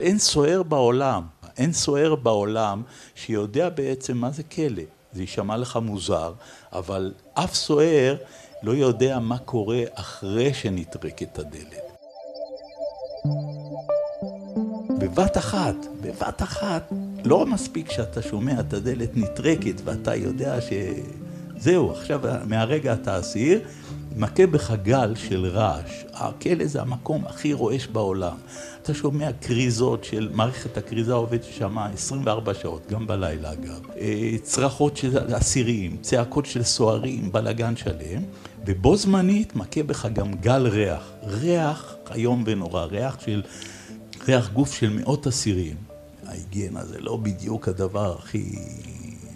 אין סוער בעולם, אין סוער בעולם שיודע בעצם מה זה כלא. זה יישמע לך מוזר, אבל אף סוער לא יודע מה קורה אחרי שנטרקת הדלת. בבת אחת, בבת אחת, לא מספיק שאתה שומע את הדלת נטרקת ואתה יודע שזהו, עכשיו מהרגע אתה אסיר, מכה בך גל של רעש. הכלא זה המקום הכי רועש בעולם. אתה שומע כריזות של מערכת הכריזה עובדת שם 24 שעות, גם בלילה אגב. צרחות של אסירים, צעקות של סוהרים, בלאגן שלם, ובו זמנית מכה בך גם גל ריח. ריח איום ונורא, ריח של, ריח גוף של מאות אסירים. ההיגיינה זה לא בדיוק הדבר הכי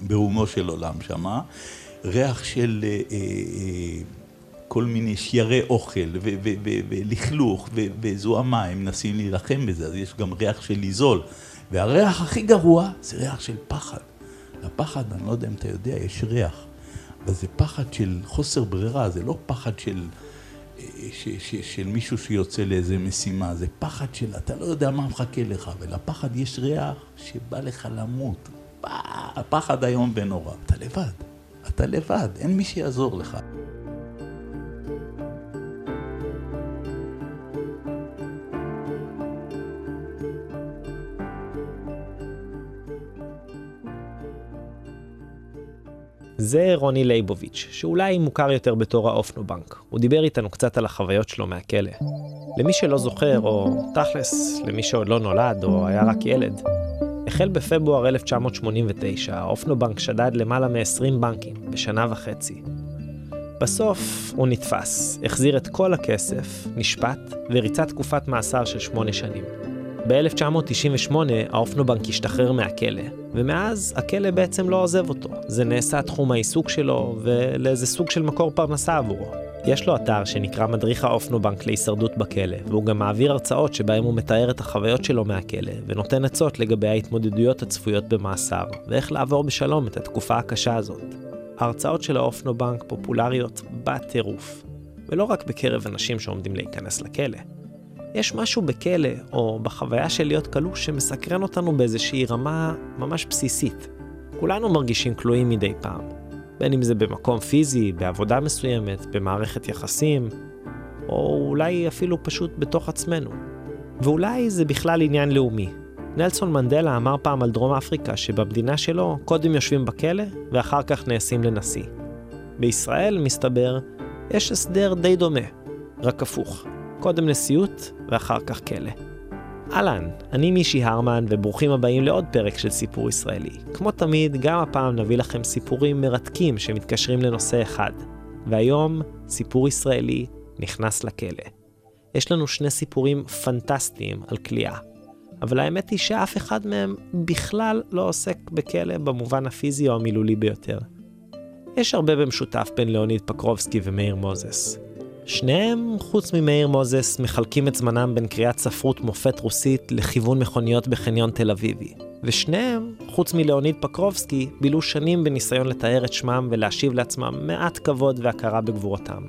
ברומו של עולם שמה. ריח של... אה, אה, כל מיני שיירי אוכל ולכלוך וזוהמה, הם מנסים להילחם בזה, אז יש גם ריח של ליזול. והריח הכי גרוע זה ריח של פחד. לפחד, אני לא יודע אם אתה יודע, יש ריח. אבל זה פחד של חוסר ברירה, זה לא פחד של, ש, ש, של מישהו שיוצא לאיזה משימה, זה פחד של אתה לא יודע מה מחכה לך, ולפחד יש ריח שבא לך למות. הפחד איום ונורא. אתה לבד, אתה לבד, אין מי שיעזור לך. זה רוני לייבוביץ', שאולי מוכר יותר בתור האופנובנק. הוא דיבר איתנו קצת על החוויות שלו מהכלא. למי שלא זוכר, או תכלס, למי שעוד לא נולד, או היה רק ילד, החל בפברואר 1989, האופנובנק שדד למעלה מ-20 בנקים בשנה וחצי. בסוף הוא נתפס, החזיר את כל הכסף, נשפט, וריצה תקופת מאסר של שמונה שנים. ב-1998 האופנובנק השתחרר מהכלא, ומאז הכלא בעצם לא עוזב אותו. זה נעשה תחום העיסוק שלו, ולאיזה סוג של מקור פרנסה עבורו. יש לו אתר שנקרא מדריך האופנובנק להישרדות בכלא, והוא גם מעביר הרצאות שבהם הוא מתאר את החוויות שלו מהכלא, ונותן עצות לגבי ההתמודדויות הצפויות במאסר, ואיך לעבור בשלום את התקופה הקשה הזאת. ההרצאות של האופנובנק פופולריות בטירוף, ולא רק בקרב אנשים שעומדים להיכנס לכלא. יש משהו בכלא, או בחוויה של להיות כלוא, שמסקרן אותנו באיזושהי רמה ממש בסיסית. כולנו מרגישים כלואים מדי פעם. בין אם זה במקום פיזי, בעבודה מסוימת, במערכת יחסים, או אולי אפילו פשוט בתוך עצמנו. ואולי זה בכלל עניין לאומי. נלסון מנדלה אמר פעם על דרום אפריקה שבמדינה שלו קודם יושבים בכלא ואחר כך נעשים לנשיא. בישראל, מסתבר, יש הסדר די דומה, רק הפוך. קודם נשיאות ואחר כך כלא. אהלן, אני מישי הרמן וברוכים הבאים לעוד פרק של סיפור ישראלי. כמו תמיד, גם הפעם נביא לכם סיפורים מרתקים שמתקשרים לנושא אחד. והיום, סיפור ישראלי נכנס לכלא. יש לנו שני סיפורים פנטסטיים על כליאה. אבל האמת היא שאף אחד מהם בכלל לא עוסק בכלא במובן הפיזי או המילולי ביותר. יש הרבה במשותף בין ליאוניד פקרובסקי ומאיר מוזס. שניהם, חוץ ממאיר מוזס, מחלקים את זמנם בין קריאת ספרות מופת רוסית לכיוון מכוניות בחניון תל אביבי. ושניהם, חוץ מלאוניד פקרובסקי, בילו שנים בניסיון לתאר את שמם ולהשיב לעצמם מעט כבוד והכרה בגבורתם.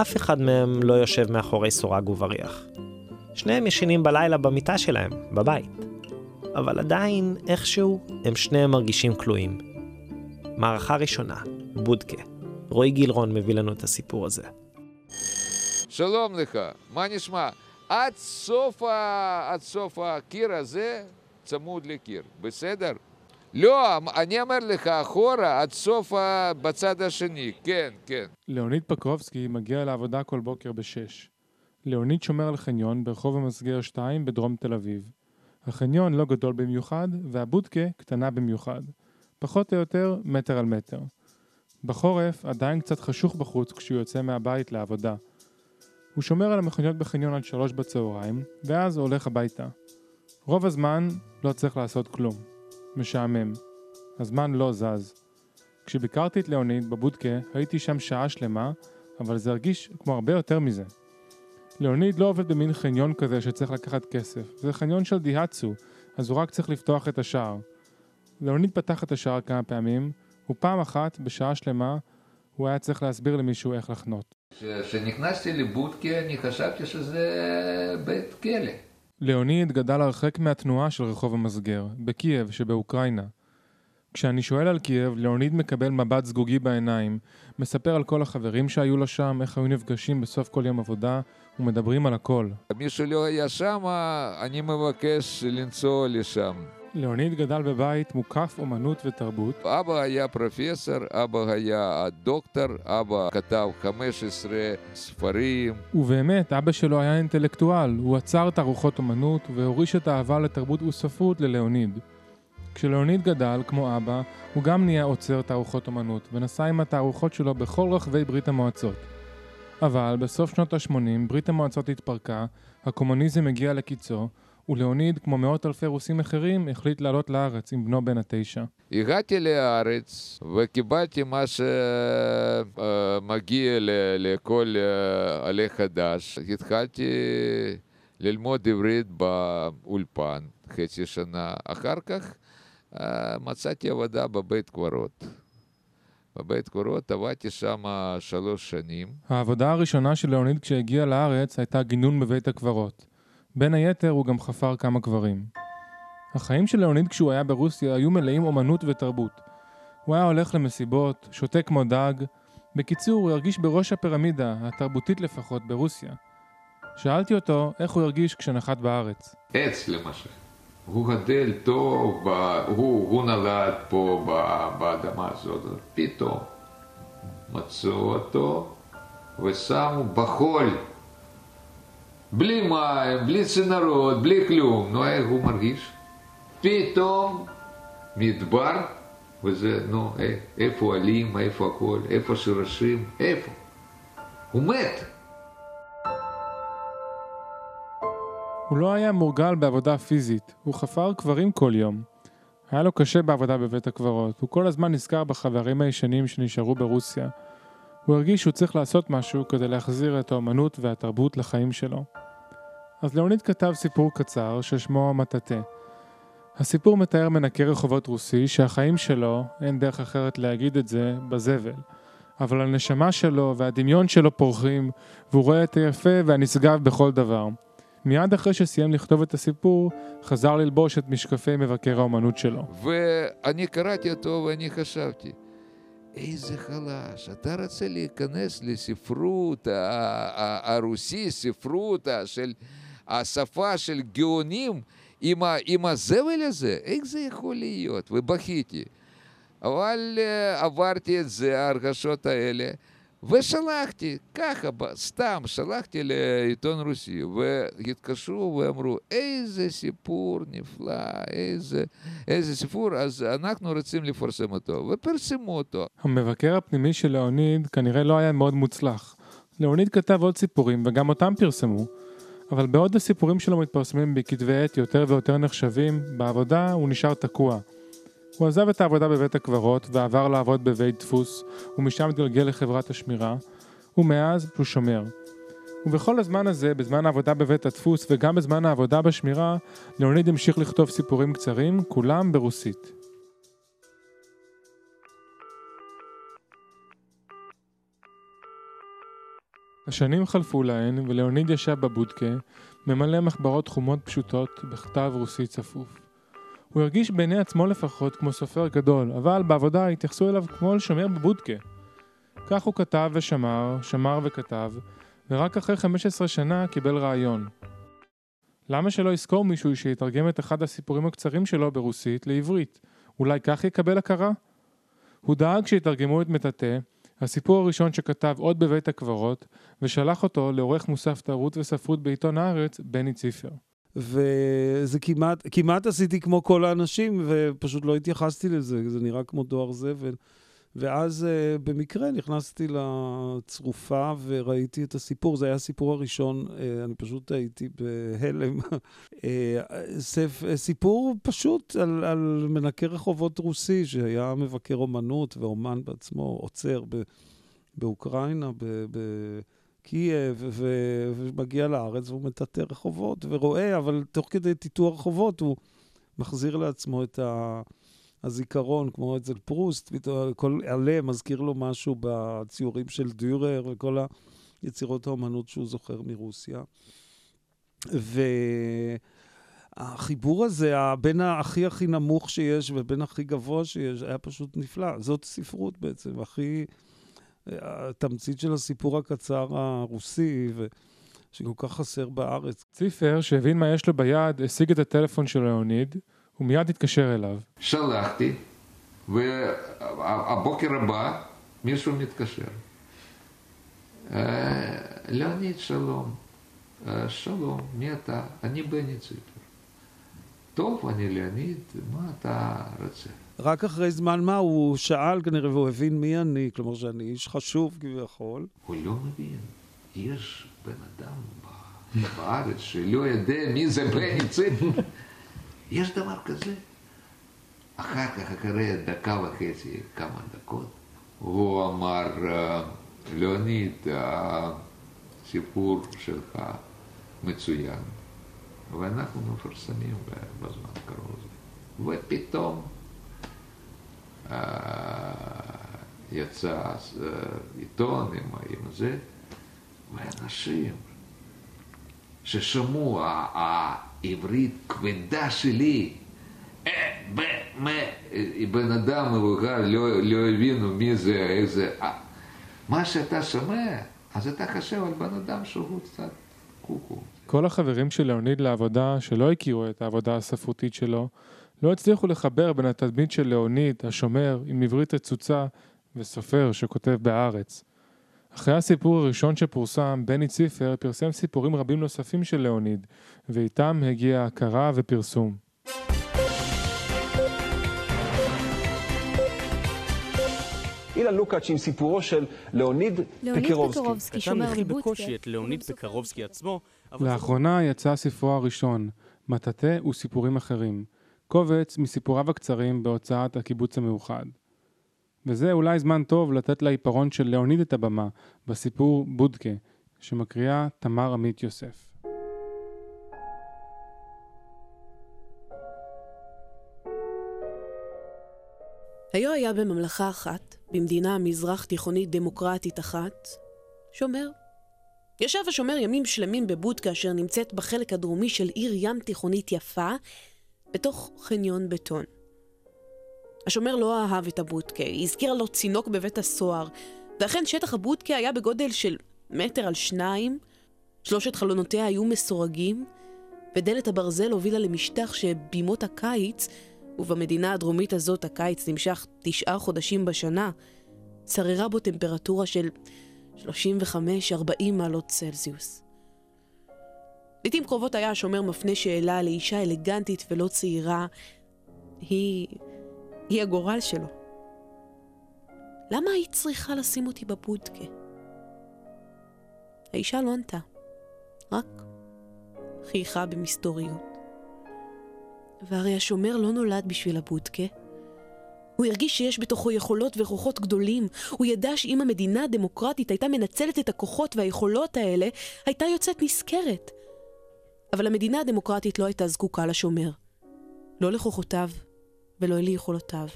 אף אחד מהם לא יושב מאחורי סורג ובריח. שניהם ישנים בלילה במיטה שלהם, בבית. אבל עדיין, איכשהו, הם שניהם מרגישים כלואים. מערכה ראשונה, בודקה. רועי גילרון מביא לנו את הסיפור הזה. שלום לך, מה נשמע? עד סוף. עד סוף הקיר הזה צמוד לקיר, בסדר? לא, אני אומר לך אחורה, עד סוף. בצד השני, כן, כן. ליאוניד פקרובסקי מגיע לעבודה כל בוקר בשש. ליאוניד שומר על חניון ברחוב המסגר 2 בדרום תל אביב. החניון לא גדול במיוחד, והבודקה קטנה במיוחד. פחות או יותר מטר על מטר. בחורף עדיין קצת חשוך בחוץ כשהוא יוצא מהבית לעבודה. הוא שומר על המכוניות בחניון עד שלוש בצהריים, ואז הולך הביתה. רוב הזמן לא צריך לעשות כלום. משעמם. הזמן לא זז. כשביקרתי את ליאוניד בבודקה הייתי שם שעה שלמה, אבל זה הרגיש כמו הרבה יותר מזה. ליאוניד לא עובד במין חניון כזה שצריך לקחת כסף, זה חניון של דה צו, אז הוא רק צריך לפתוח את השער. ליאוניד פתח את השער כמה פעמים, ופעם אחת, בשעה שלמה, הוא היה צריך להסביר למישהו איך לחנות. כשנכנסתי לבודקה אני חשבתי שזה בית כלא. ליאוניד גדל הרחק מהתנועה של רחוב המסגר, בקייב שבאוקראינה. כשאני שואל על קייב, ליאוניד מקבל מבט זגוגי בעיניים, מספר על כל החברים שהיו לו שם, איך היו נפגשים בסוף כל יום עבודה, ומדברים על הכל. מי שלא היה שם, אני מבקש לנסוע לשם. ליאוניד גדל בבית מוקף אומנות ותרבות. אבא היה פרופסור, אבא היה דוקטור, אבא כתב 15 ספרים. ובאמת, אבא שלו היה אינטלקטואל, הוא עצר תערוכות אומנות והוריש את האהבה לתרבות וספרות לליאוניד. כשליאוניד גדל, כמו אבא, הוא גם נהיה עוצר תערוכות אומנות, ונסע עם התערוכות שלו בכל רחבי ברית המועצות. אבל בסוף שנות ה-80 ברית המועצות התפרקה, הקומוניזם הגיע לקיצו, ולאוניד, כמו מאות אלפי רוסים אחרים, החליט לעלות לארץ עם בנו בן התשע. הגעתי לארץ וקיבלתי מה שמגיע לכל עולה חדש. התחלתי ללמוד עברית באולפן חצי שנה. אחר כך מצאתי עבודה בבית קברות. בבית קברות עבדתי שם שלוש שנים. העבודה הראשונה של ליאוניד כשהגיע לארץ הייתה גינון בבית הקברות. בין היתר הוא גם חפר כמה קברים. החיים של ליאוניד כשהוא היה ברוסיה היו מלאים אומנות ותרבות. הוא היה הולך למסיבות, שותה כמו דג. בקיצור, הוא הרגיש בראש הפירמידה, התרבותית לפחות, ברוסיה. שאלתי אותו איך הוא הרגיש כשנחת בארץ. עץ למשל. הוא גדל טוב, הוא, הוא נולד פה באדמה הזאת, פתאום מצאו אותו ושמו בחול בלי מים, בלי צינורות, בלי כלום. נו, איך הוא מרגיש? פתאום מדבר, וזה, נו, איפה עלים, איפה הכל, איפה שורשים, איפה? הוא מת. הוא לא היה מורגל בעבודה פיזית, הוא חפר קברים כל יום. היה לו קשה בעבודה בבית הקברות, הוא כל הזמן נזכר בחברים הישנים שנשארו ברוסיה. הוא הרגיש שהוא צריך לעשות משהו כדי להחזיר את האמנות והתרבות לחיים שלו. אז ליאוניד כתב סיפור קצר ששמו מטאטה. הסיפור מתאר מנקה רחובות רוסי שהחיים שלו, אין דרך אחרת להגיד את זה, בזבל. אבל הנשמה שלו והדמיון שלו פורחים, והוא רואה את היפה והנשגב בכל דבר. מיד אחרי שסיים לכתוב את הסיפור, חזר ללבוש את משקפי מבקר האומנות שלו. ואני קראתי אותו ואני חשבתי, איזה חלש, אתה רוצה להיכנס לספרות הרוסי, ספרות של השפה של גאונים עם, עם הזבל הזה, איך זה יכול להיות? ובכיתי. אבל עברתי את זה, ההרגשות האלה. ושלחתי, ככה, סתם, שלחתי לעיתון רוסי, והתקשרו ואמרו, איזה סיפור נפלא, איזה, איזה סיפור, אז אנחנו רוצים לפרסם אותו, ופרסמו אותו. המבקר הפנימי של ליאוניד כנראה לא היה מאוד מוצלח. ליאוניד כתב עוד סיפורים, וגם אותם פרסמו, אבל בעוד הסיפורים שלו מתפרסמים בכתבי עת יותר ויותר נחשבים, בעבודה הוא נשאר תקוע. הוא עזב את העבודה בבית הקברות ועבר לעבוד בבית דפוס, ומשם התגלגל לחברת השמירה, ומאז הוא שומר. ובכל הזמן הזה, בזמן העבודה בבית הדפוס וגם בזמן העבודה בשמירה, ליאוניד המשיך לכתוב סיפורים קצרים, כולם ברוסית. השנים חלפו להן, וליאוניד ישב בבודקה, ממלא מחברות חומות פשוטות בכתב רוסי צפוף. הוא הרגיש בעיני עצמו לפחות כמו סופר גדול, אבל בעבודה התייחסו אליו כמו אל שומר בבודקה. כך הוא כתב ושמר, שמר וכתב, ורק אחרי 15 שנה קיבל רעיון. למה שלא יזכור מישהו שיתרגם את אחד הסיפורים הקצרים שלו ברוסית לעברית? אולי כך יקבל הכרה? הוא דאג שיתרגמו את מטאטא, הסיפור הראשון שכתב עוד בבית הקברות, ושלח אותו לעורך מוסף תערות וספרות בעיתון הארץ, בני ציפר. וזה כמעט, כמעט עשיתי כמו כל האנשים, ופשוט לא התייחסתי לזה, זה נראה כמו דואר זבל. ואז uh, במקרה נכנסתי לצרופה וראיתי את הסיפור, זה היה הסיפור הראשון, uh, אני פשוט הייתי בהלם. uh, ספ, uh, סיפור פשוט על, על מנקה רחובות רוסי, שהיה מבקר אומנות ואומן בעצמו, עוצר ב, באוקראינה, ב... ב קייב, ומגיע לארץ והוא מטאטא רחובות ורואה, אבל תוך כדי טאטוא רחובות הוא מחזיר לעצמו את הזיכרון, כמו אצל פרוסט, כל עלה מזכיר לו משהו בציורים של דיורר וכל היצירות האומנות שהוא זוכר מרוסיה. ו... החיבור הזה, בין הכי הכי נמוך שיש ובין הכי גבוה שיש, היה פשוט נפלא. זאת ספרות בעצם, הכי... התמצית של הסיפור הקצר הרוסי, ו... שכל כך חסר בארץ. ציפר, שהבין מה יש לו ביד, השיג את הטלפון של ליאוניד, ומיד התקשר אליו. שלחתי, והבוקר הבא מישהו מתקשר. "אה, ליאוניד, שלום. "אה, שלום, מי אתה? אני בני ציפר. טוב, אני ליאוניד, מה אתה רוצה? רק אחרי זמן מה הוא שאל כנראה, והוא הבין מי אני, כלומר שאני איש חשוב כביכול. הוא לא מבין. יש בן אדם בארץ שלא יודע מי זה בני ציפר. יש דבר כזה. אחר כך, אחרי דקה וחצי, כמה דקות, הוא אמר, "אה, ליאוניד, הסיפור שלך מצוין, ואנחנו מפרסמים בזמן קרוב. ופתאום אה, יצא אה, עיתון עם, עם זה, ואנשים ששמעו העברית כבדה שלי, אה, אה, בן אדם מבוגר לא, לא הבינו מי זה, איזה... אה, מה שאתה שומע, אז אתה חושב על בן אדם שהוא קצת קוקו. כל החברים של ליאוניד לעבודה, שלא הכירו את העבודה הספרותית שלו, לא הצליחו לחבר בין התדמית של ליאוניד, השומר, עם עברית רצוצה, וסופר שכותב בהארץ. אחרי הסיפור הראשון שפורסם, בני ציפר פרסם סיפורים רבים נוספים של ליאוניד, ואיתם הגיעה הכרה ופרסום. אילן לוקאץ' עם סיפורו של ליאוניד ליאוניד פקרובסקי. פקרובסקי, שומר מכיל. בקושי את ליאוניד פקרובסקי עצמו, אבל לאחרונה יצא ספרו הראשון, מטאטא וסיפורים אחרים, קובץ מסיפוריו הקצרים בהוצאת הקיבוץ המאוחד. וזה אולי זמן טוב לתת לעיפרון של ליאוניד את הבמה, בסיפור בודקה, שמקריאה תמר עמית יוסף. היה היה בממלכה אחת, במדינה מזרח תיכונית דמוקרטית אחת, שומר. ישב השומר ימים שלמים בבודקה אשר נמצאת בחלק הדרומי של עיר ים תיכונית יפה, בתוך חניון בטון. השומר לא אהב את הבודקה, היא הזכירה לו צינוק בבית הסוהר, ואכן שטח הבודקה היה בגודל של מטר על שניים, שלושת חלונותיה היו מסורגים, ודלת הברזל הובילה למשטח שבימות הקיץ ובמדינה הדרומית הזאת הקיץ נמשך תשעה חודשים בשנה, שררה בו טמפרטורה של 35-40 מעלות צלזיוס. לעתים קרובות היה השומר מפנה שאלה לאישה אלגנטית ולא צעירה, היא... היא הגורל שלו. למה היית צריכה לשים אותי בבודקה? האישה לא ענתה, רק חייכה במסתוריות. והרי השומר לא נולד בשביל הבודקה. הוא הרגיש שיש בתוכו יכולות וכוחות גדולים. הוא ידע שאם המדינה הדמוקרטית הייתה מנצלת את הכוחות והיכולות האלה, הייתה יוצאת נשכרת. אבל המדינה הדמוקרטית לא הייתה זקוקה לשומר. לא לכוחותיו ולא ליכולותיו.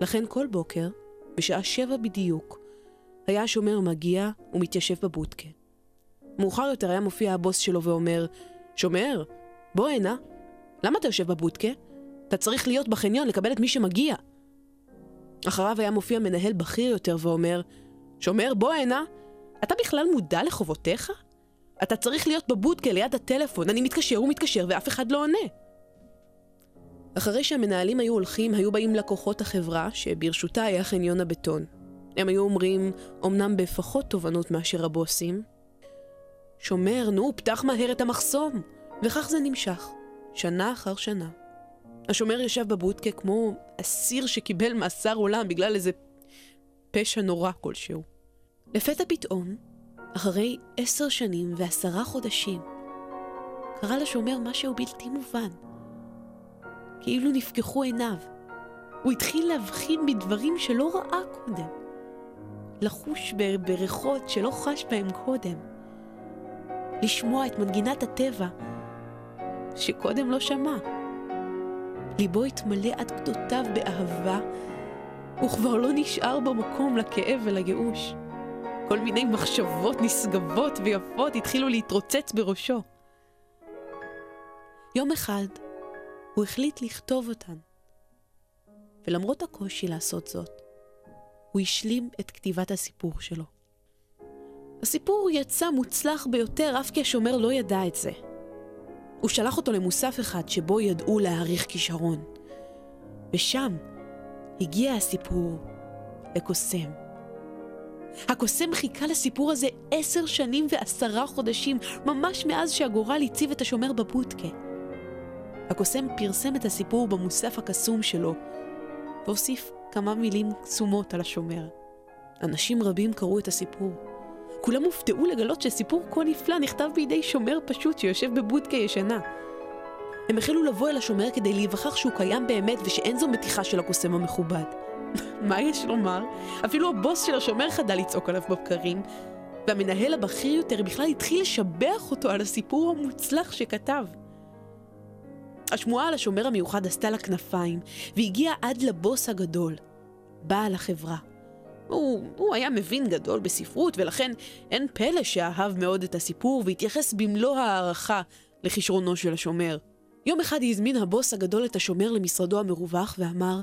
לכן כל בוקר, בשעה שבע בדיוק, היה השומר מגיע ומתיישב בבודקה. מאוחר יותר היה מופיע הבוס שלו ואומר, שומר, בוא הנה. למה אתה יושב בבודקה? אתה צריך להיות בחניון לקבל את מי שמגיע. אחריו היה מופיע מנהל בכיר יותר ואומר, שומר, בוא הנה. אתה בכלל מודע לחובותיך? אתה צריך להיות בבודקה ליד הטלפון, אני מתקשר ומתקשר ואף אחד לא עונה. אחרי שהמנהלים היו הולכים, היו באים לקוחות החברה, שברשותה היה חניון הבטון. הם היו אומרים, אמנם בפחות תובנות מאשר הבוסים, שומר, נו, פתח מהר את המחסום. וכך זה נמשך, שנה אחר שנה. השומר ישב בבודקה כמו אסיר שקיבל מאסר עולם בגלל איזה פשע נורא כלשהו. לפתע פתאום, אחרי עשר שנים ועשרה חודשים, קרה לשומר משהו בלתי מובן. כאילו נפקחו עיניו. הוא התחיל להבחין בדברים שלא ראה קודם. לחוש בריחות שלא חש בהם קודם. לשמוע את מנגינת הטבע שקודם לא שמע. ליבו התמלא עד גדותיו באהבה, וכבר לא נשאר בו מקום לכאב ולייאוש. כל מיני מחשבות נשגבות ויפות התחילו להתרוצץ בראשו. יום אחד הוא החליט לכתוב אותן. ולמרות הקושי לעשות זאת, הוא השלים את כתיבת הסיפור שלו. הסיפור יצא מוצלח ביותר, אף כי השומר לא ידע את זה. הוא שלח אותו למוסף אחד שבו ידעו להעריך כישרון. ושם הגיע הסיפור לקוסם. הקוסם חיכה לסיפור הזה עשר שנים ועשרה חודשים, ממש מאז שהגורל הציב את השומר בבודקה. הקוסם פרסם את הסיפור במוסף הקסום שלו, והוסיף כמה מילים קסומות על השומר. אנשים רבים קראו את הסיפור. כולם הופתעו לגלות שסיפור כה נפלא נכתב בידי שומר פשוט שיושב בבודקה ישנה. הם החלו לבוא אל השומר כדי להיווכח שהוא קיים באמת ושאין זו מתיחה של הקוסם המכובד. מה יש לומר? אפילו הבוס של השומר חדל לצעוק עליו בבקרים, והמנהל הבכיר יותר בכלל התחיל לשבח אותו על הסיפור המוצלח שכתב. השמועה על השומר המיוחד עשתה לה כנפיים, והגיעה עד לבוס הגדול, בעל החברה. הוא, הוא היה מבין גדול בספרות, ולכן אין פלא שאהב מאוד את הסיפור והתייחס במלוא הערכה לכישרונו של השומר. יום אחד הזמין הבוס הגדול את השומר למשרדו המרווח ואמר,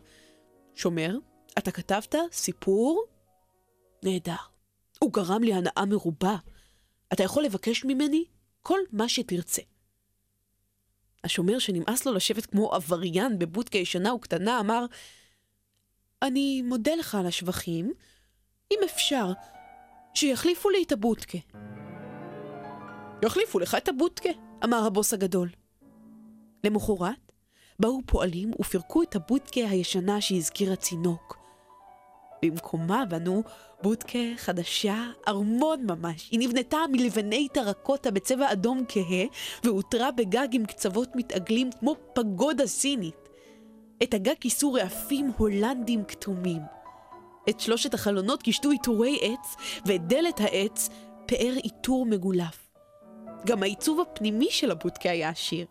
שומר, אתה כתבת סיפור? נהדר. הוא גרם לי הנאה מרובה. אתה יכול לבקש ממני כל מה שתרצה. השומר שנמאס לו לשבת כמו עבריין בבודקה ישנה וקטנה אמר, אני מודה לך על השבחים, אם אפשר, שיחליפו לי את הבודקה. יחליפו לך את הבודקה, אמר הבוס הגדול. למחרת, באו פועלים ופירקו את הבודקה הישנה שהזכירה צינוק. במקומה בנו בודקה חדשה, ארמון ממש. היא נבנתה מלבני טרקוטה בצבע אדום כהה, והותרה בגג עם קצוות מתעגלים כמו פגודה סינית. את הגג כיסו רעפים הולנדים כתומים. את שלושת החלונות קישטו עיטורי עץ, ואת דלת העץ פאר עיטור מגולף. גם העיצוב הפנימי של הבודקה היה עשיר.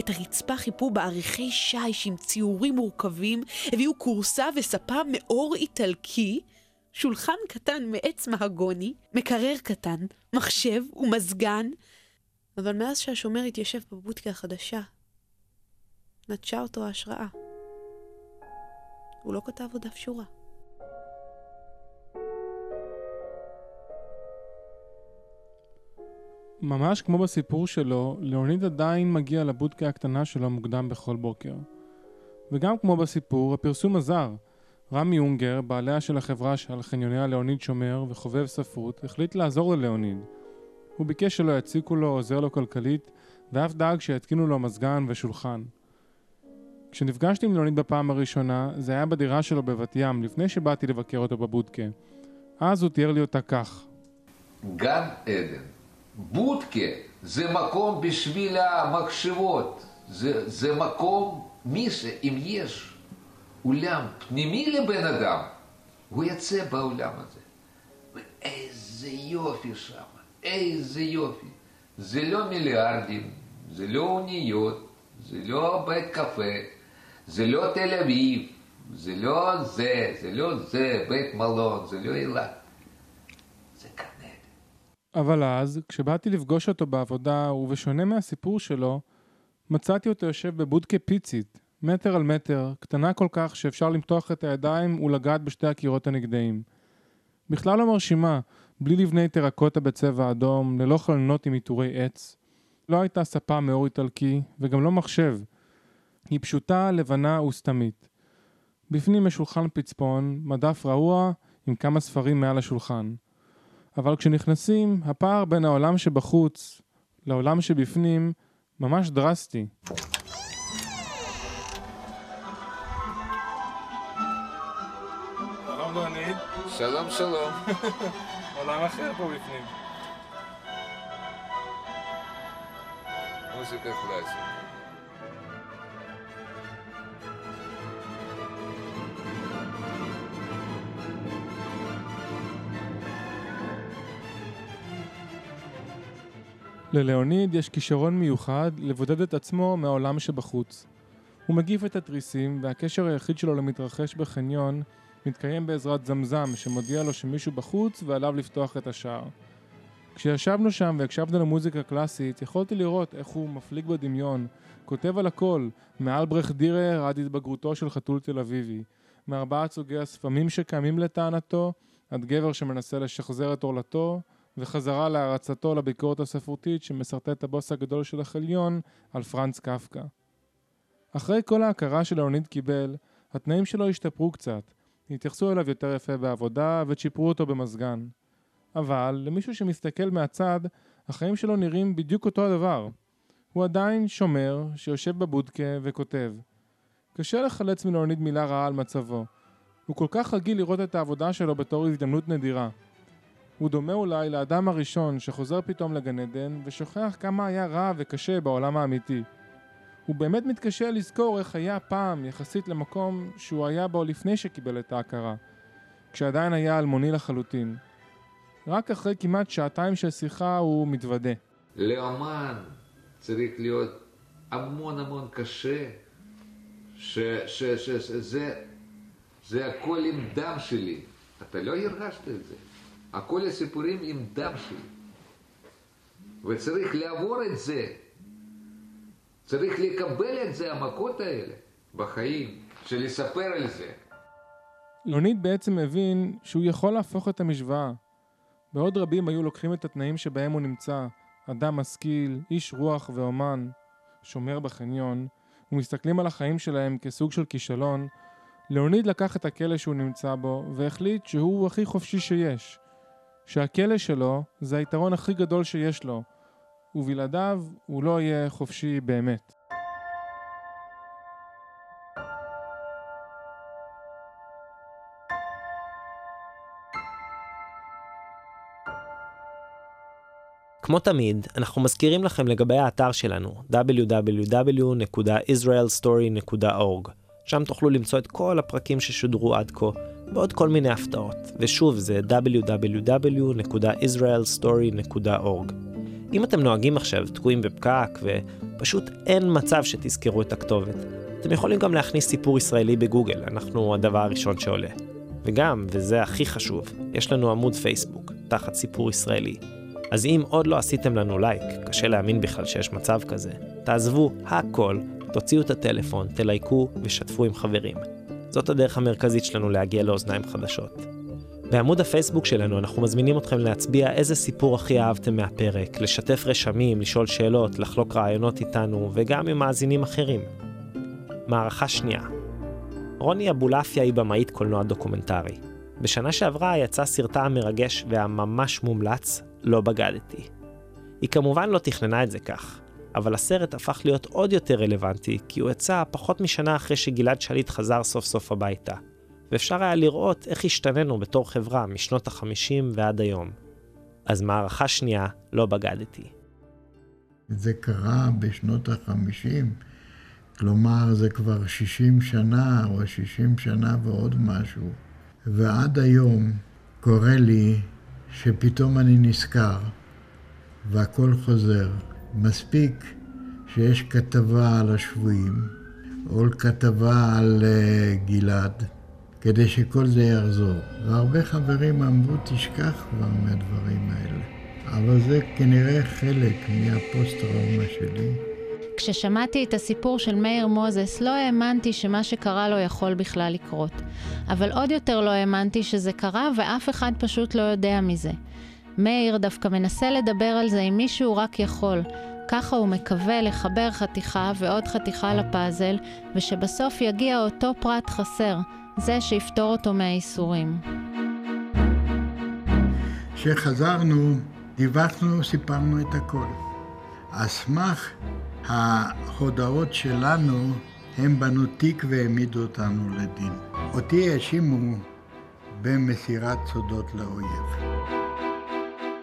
את הרצפה חיפו בעריכי שיש עם ציורים מורכבים, הביאו כורסה וספה מאור איטלקי, שולחן קטן מעץ מהגוני, מקרר קטן, מחשב ומזגן. אבל מאז שהשומר התיישב בבודקה החדשה, נטשה אותו ההשראה. הוא לא כתב עוד אף שורה. ממש כמו בסיפור שלו, ליאוניד עדיין מגיע לבודקה הקטנה שלו מוקדם בכל בוקר. וגם כמו בסיפור, הפרסום עזר. רמי אונגר, בעליה של החברה שעל חניוניה ליאוניד שומר וחובב ספרות, החליט לעזור לליאוניד. הוא ביקש שלא יציקו לו, עוזר לו כלכלית, ואף דאג שיתקינו לו מזגן ושולחן. כשנפגשתי עם ליאוניד בפעם הראשונה, זה היה בדירה שלו בבת ים, לפני שבאתי לבקר אותו בבודקה. אז הוא תיאר לי אותה כך. גן עדן. בודקה זה מקום בשביל המחשבות, זה, זה מקום, מי שאם יש עולם פנימי לבן אדם, הוא יצא בעולם הזה. ואיזה יופי שם, איזה יופי. זה לא מיליארדים, זה לא אוניות, זה לא בית קפה, זה לא תל אביב, זה לא זה, זה לא זה, בית מלון, זה לא אילת. אבל אז, כשבאתי לפגוש אותו בעבודה, ובשונה מהסיפור שלו, מצאתי אותו יושב בבודקה פיצית, מטר על מטר, קטנה כל כך שאפשר למתוח את הידיים ולגעת בשתי הקירות הנגדיים. בכלל לא מרשימה, בלי לבני טרקוטה בצבע אדום, ללא חלונות עם עיטורי עץ. לא הייתה ספה מאור איטלקי, וגם לא מחשב. היא פשוטה, לבנה וסתמית. בפנים יש שולחן פצפון, מדף רעוע עם כמה ספרים מעל השולחן. אבל כשנכנסים, הפער בין העולם שבחוץ לעולם שבפנים ממש דרסטי. שלום דונית. שלום שלום. עולם אחר פה בפנים. מוזיקה קלאסית. ללאוניד יש כישרון מיוחד לבודד את עצמו מהעולם שבחוץ. הוא מגיף את התריסים, והקשר היחיד שלו למתרחש בחניון מתקיים בעזרת זמזם שמודיע לו שמישהו בחוץ ועליו לפתוח את השער. כשישבנו שם והקשבנו למוזיקה קלאסית, יכולתי לראות איך הוא מפליג בדמיון, כותב על הכל, מאלברכט דירר עד התבגרותו של חתול תל אביבי, מארבעת סוגי הספמים שקיימים לטענתו, עד גבר שמנסה לשחזר את עורלתו, וחזרה להערצתו לביקורת הספרותית שמסרטט הבוס הגדול של החליון על פרנץ קפקא. אחרי כל ההכרה שלאוניד קיבל, התנאים שלו השתפרו קצת, התייחסו אליו יותר יפה בעבודה וצ'יפרו אותו במזגן. אבל למישהו שמסתכל מהצד, החיים שלו נראים בדיוק אותו הדבר. הוא עדיין שומר שיושב בבודקה וכותב. קשה לחלץ מלאוניד מילה רעה על מצבו. הוא כל כך רגיל לראות את העבודה שלו בתור הזדמנות נדירה. הוא דומה אולי לאדם הראשון שחוזר פתאום לגן עדן ושוכח כמה היה רע וקשה בעולם האמיתי. הוא באמת מתקשה לזכור איך היה פעם יחסית למקום שהוא היה בו לפני שקיבל את ההכרה, כשעדיין היה אלמוני לחלוטין. רק אחרי כמעט שעתיים של שיחה הוא מתוודה. לאומן צריך להיות המון המון קשה, שזה זה הכל עם דם שלי. אתה לא הרגשת את זה. הכל הסיפורים עם דם שלי. וצריך לעבור את זה. צריך לקבל את זה, המכות האלה, בחיים, של לספר על זה. לוניד בעצם מבין שהוא יכול להפוך את המשוואה. בעוד רבים היו לוקחים את התנאים שבהם הוא נמצא, אדם משכיל, איש רוח ואומן, שומר בחניון, ומסתכלים על החיים שלהם כסוג של כישלון, ליאוניד לקח את הכלא שהוא נמצא בו, והחליט שהוא הכי חופשי שיש. שהכלא שלו זה היתרון הכי גדול שיש לו, ובלעדיו הוא לא יהיה חופשי באמת. כמו תמיד, אנחנו מזכירים לכם לגבי האתר שלנו, www.israelstory.org. שם תוכלו למצוא את כל הפרקים ששודרו עד כה, ועוד כל מיני הפתעות. ושוב, זה www.israelstory.org. אם אתם נוהגים עכשיו, תקועים בפקק, ופשוט אין מצב שתזכרו את הכתובת, אתם יכולים גם להכניס סיפור ישראלי בגוגל, אנחנו הדבר הראשון שעולה. וגם, וזה הכי חשוב, יש לנו עמוד פייסבוק, תחת סיפור ישראלי. אז אם עוד לא עשיתם לנו לייק, קשה להאמין בכלל שיש מצב כזה, תעזבו הכל, תוציאו את הטלפון, תלייקו ושתפו עם חברים. זאת הדרך המרכזית שלנו להגיע לאוזניים חדשות. בעמוד הפייסבוק שלנו אנחנו מזמינים אתכם להצביע איזה סיפור הכי אהבתם מהפרק, לשתף רשמים, לשאול שאלות, לחלוק רעיונות איתנו, וגם עם מאזינים אחרים. מערכה שנייה רוני אבולעפיה היא במאית קולנוע דוקומנטרי. בשנה שעברה יצא סרטה המרגש והממש מומלץ, לא בגדתי. היא כמובן לא תכננה את זה כך, אבל הסרט הפך להיות עוד יותר רלוונטי, כי הוא יצא פחות משנה אחרי שגלעד שליט חזר סוף סוף הביתה, ואפשר היה לראות איך השתננו בתור חברה משנות החמישים ועד היום. אז מערכה שנייה, לא בגדתי. זה קרה בשנות החמישים, כלומר זה כבר שישים שנה או שישים שנה ועוד משהו, ועד היום קורה לי שפתאום אני נזכר והכל חוזר. מספיק שיש כתבה על השבויים, או כתבה על uh, גלעד, כדי שכל זה יחזור. והרבה חברים אמרו, תשכח כבר מהדברים האלה. אבל זה כנראה חלק מהפוסט-טראומה שלי. כששמעתי את הסיפור של מאיר מוזס, לא האמנתי שמה שקרה לו יכול בכלל לקרות. אבל עוד יותר לא האמנתי שזה קרה ואף אחד פשוט לא יודע מזה. מאיר דווקא מנסה לדבר על זה עם מי שהוא רק יכול. ככה הוא מקווה לחבר חתיכה ועוד חתיכה לפאזל, ושבסוף יגיע אותו פרט חסר, זה שיפתור אותו מהייסורים. כשחזרנו, דיווחנו, סיפרנו את הכל. על סמך ההודעות שלנו, הם בנו תיק והעמידו אותנו לדין. אותי האשימו במסירת סודות לאויב.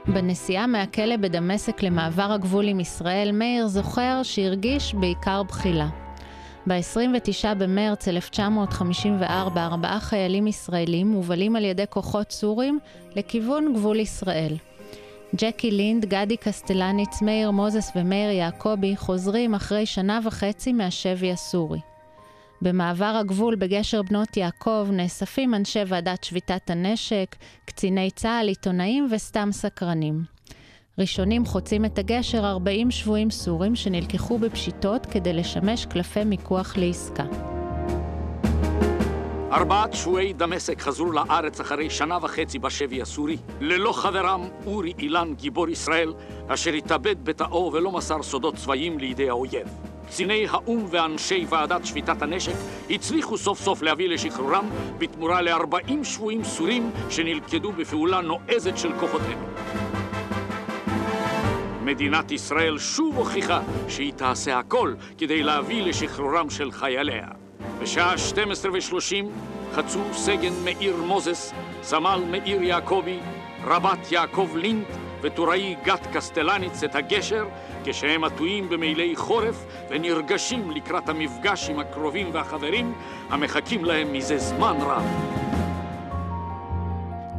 בנסיעה מהכלא בדמשק למעבר הגבול עם ישראל, מאיר זוכר שהרגיש בעיקר בחילה. ב-29 במרץ 1954, ארבעה חיילים ישראלים מובלים על ידי כוחות סורים לכיוון גבול ישראל. ג'קי לינד, גדי קסטלניץ, מאיר מוזס ומאיר יעקבי חוזרים אחרי שנה וחצי מהשבי הסורי. במעבר הגבול בגשר בנות יעקב נאספים אנשי ועדת שביתת הנשק, קציני צה"ל, עיתונאים וסתם סקרנים. ראשונים חוצים את הגשר 40 שבויים סורים שנלקחו בפשיטות כדי לשמש קלפי מיקוח לעסקה. ארבעת שבויי דמשק חזרו לארץ אחרי שנה וחצי בשבי הסורי, ללא חברם אורי אילן גיבור ישראל, אשר התאבד בתאו ולא מסר סודות צבאיים לידי האויב. קציני האו"ם ואנשי ועדת שביתת הנשק הצליחו סוף סוף להביא לשחרורם בתמורה ל-40 שבויים סורים שנלכדו בפעולה נועזת של כוחותינו. מדינת ישראל שוב הוכיחה שהיא תעשה הכל כדי להביא לשחרורם של חייליה. בשעה 12 ו-30 חצו סגן מאיר מוזס, סמל מאיר יעקבי, רבת יעקב לינט וטוראי גת קסטלניץ את הגשר כשהם עטויים במעילי חורף ונרגשים לקראת המפגש עם הקרובים והחברים המחכים להם מזה זמן רב.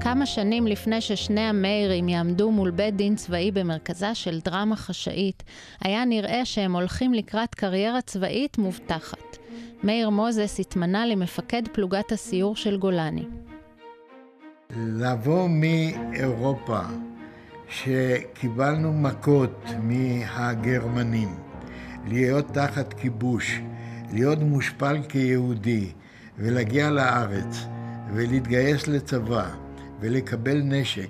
כמה שנים לפני ששני המאירים יעמדו מול בית דין צבאי במרכזה של דרמה חשאית, היה נראה שהם הולכים לקראת קריירה צבאית מובטחת. מאיר מוזס התמנה למפקד פלוגת הסיור של גולני. לבוא מאירופה, שקיבלנו מכות מהגרמנים, להיות תחת כיבוש, להיות מושפל כיהודי, ולהגיע לארץ, ולהתגייס לצבא, ולקבל נשק,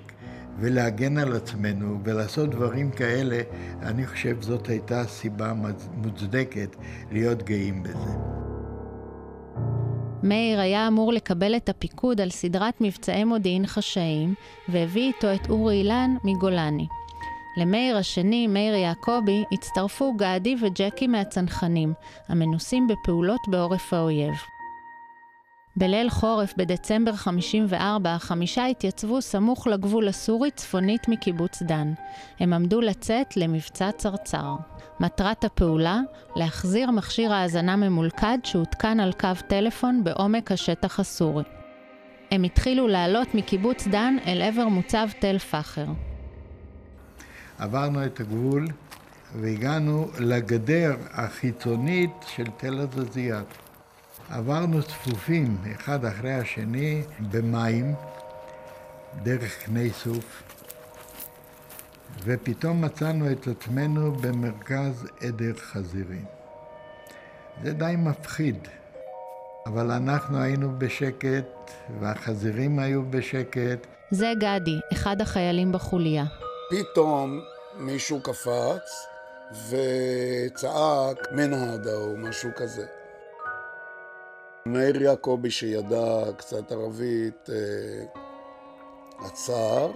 ולהגן על עצמנו, ולעשות דברים כאלה, אני חושב זאת הייתה סיבה מוצדקת להיות גאים בזה. מאיר היה אמור לקבל את הפיקוד על סדרת מבצעי מודיעין חשאיים, והביא איתו את אורי אילן מגולני. למאיר השני, מאיר יעקבי, הצטרפו גדי וג'קי מהצנחנים, המנוסים בפעולות בעורף האויב. בליל חורף בדצמבר 54, החמישה התייצבו סמוך לגבול הסורי צפונית מקיבוץ דן. הם עמדו לצאת למבצע צרצר. מטרת הפעולה, להחזיר מכשיר האזנה ממולכד שהותקן על קו טלפון בעומק השטח הסורי. הם התחילו לעלות מקיבוץ דן אל עבר מוצב תל פחר. עברנו את הגבול והגענו לגדר החיצונית של תל עזזיית. עברנו צפופים אחד אחרי השני במים דרך קני סוף, ופתאום מצאנו את עצמנו במרכז עדר חזירים. זה די מפחיד, אבל אנחנו היינו בשקט והחזירים היו בשקט. זה גדי, אחד החיילים בחוליה. פתאום מישהו קפץ וצעק מנהדה או משהו כזה. מאיר יעקבי שידע קצת ערבית אה, עצר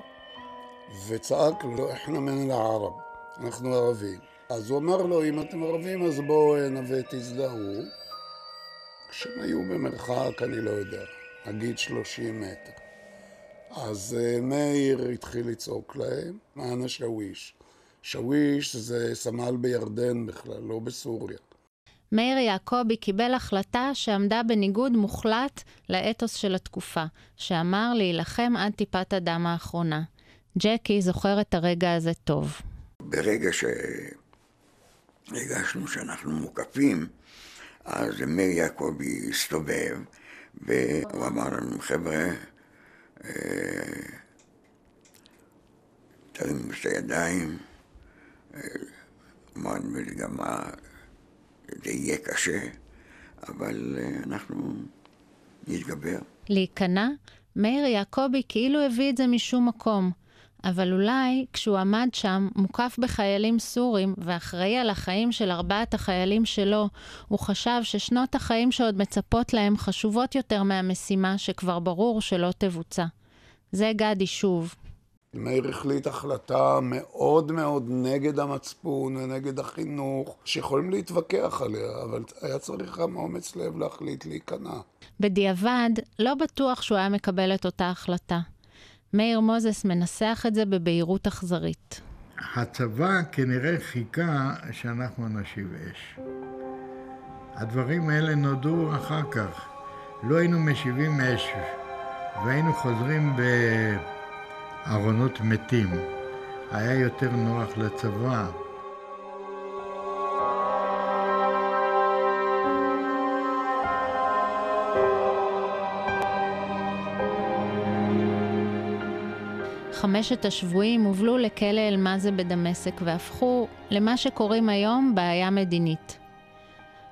וצעק לו, אנחנו מן אל-ערב, אנחנו ערבים. אז הוא אמר לו, אם אתם ערבים אז בואו אה, נווה תזדהו. כשהם היו במרחק, אני לא יודע, נגיד 30 מטר. אז uh, מאיר התחיל לצעוק להם, מאנה שוויש. שוויש זה סמל בירדן בכלל, לא בסוריה. מאיר יעקבי קיבל החלטה שעמדה בניגוד מוחלט לאתוס של התקופה, שאמר להילחם עד טיפת הדם האחרונה. ג'קי זוכר את הרגע הזה טוב. ברגע שהרגשנו שאנחנו מוקפים, אז מאיר יעקבי הסתובב, והוא אמר לנו, חבר'ה, אה, תרימו את הידיים, אה, אמרנו גם מה... זה יהיה קשה, אבל אה, אנחנו נתגבר. להיכנע? מאיר יעקבי כאילו הביא את זה משום מקום. אבל אולי כשהוא עמד שם, מוקף בחיילים סורים, ואחראי על החיים של ארבעת החיילים שלו, הוא חשב ששנות החיים שעוד מצפות להם חשובות יותר מהמשימה שכבר ברור שלא תבוצע. זה גדי שוב, מאיר החליט החלטה מאוד מאוד נגד המצפון ונגד החינוך, שיכולים להתווכח עליה, אבל היה צריך גם אומץ לב להחליט להיכנע. בדיעבד, לא בטוח שהוא היה מקבל את אותה החלטה. מאיר מוזס מנסח את זה בבהירות אכזרית. הצבא כנראה חיכה שאנחנו נשיב אש. הדברים האלה נודעו אחר כך. לא היינו משיבים אש, והיינו חוזרים ב... ארונות מתים. היה יותר נוח לצבא. חמשת השבויים הובלו לכלא אל-מאזה בדמשק והפכו למה שקוראים היום בעיה מדינית.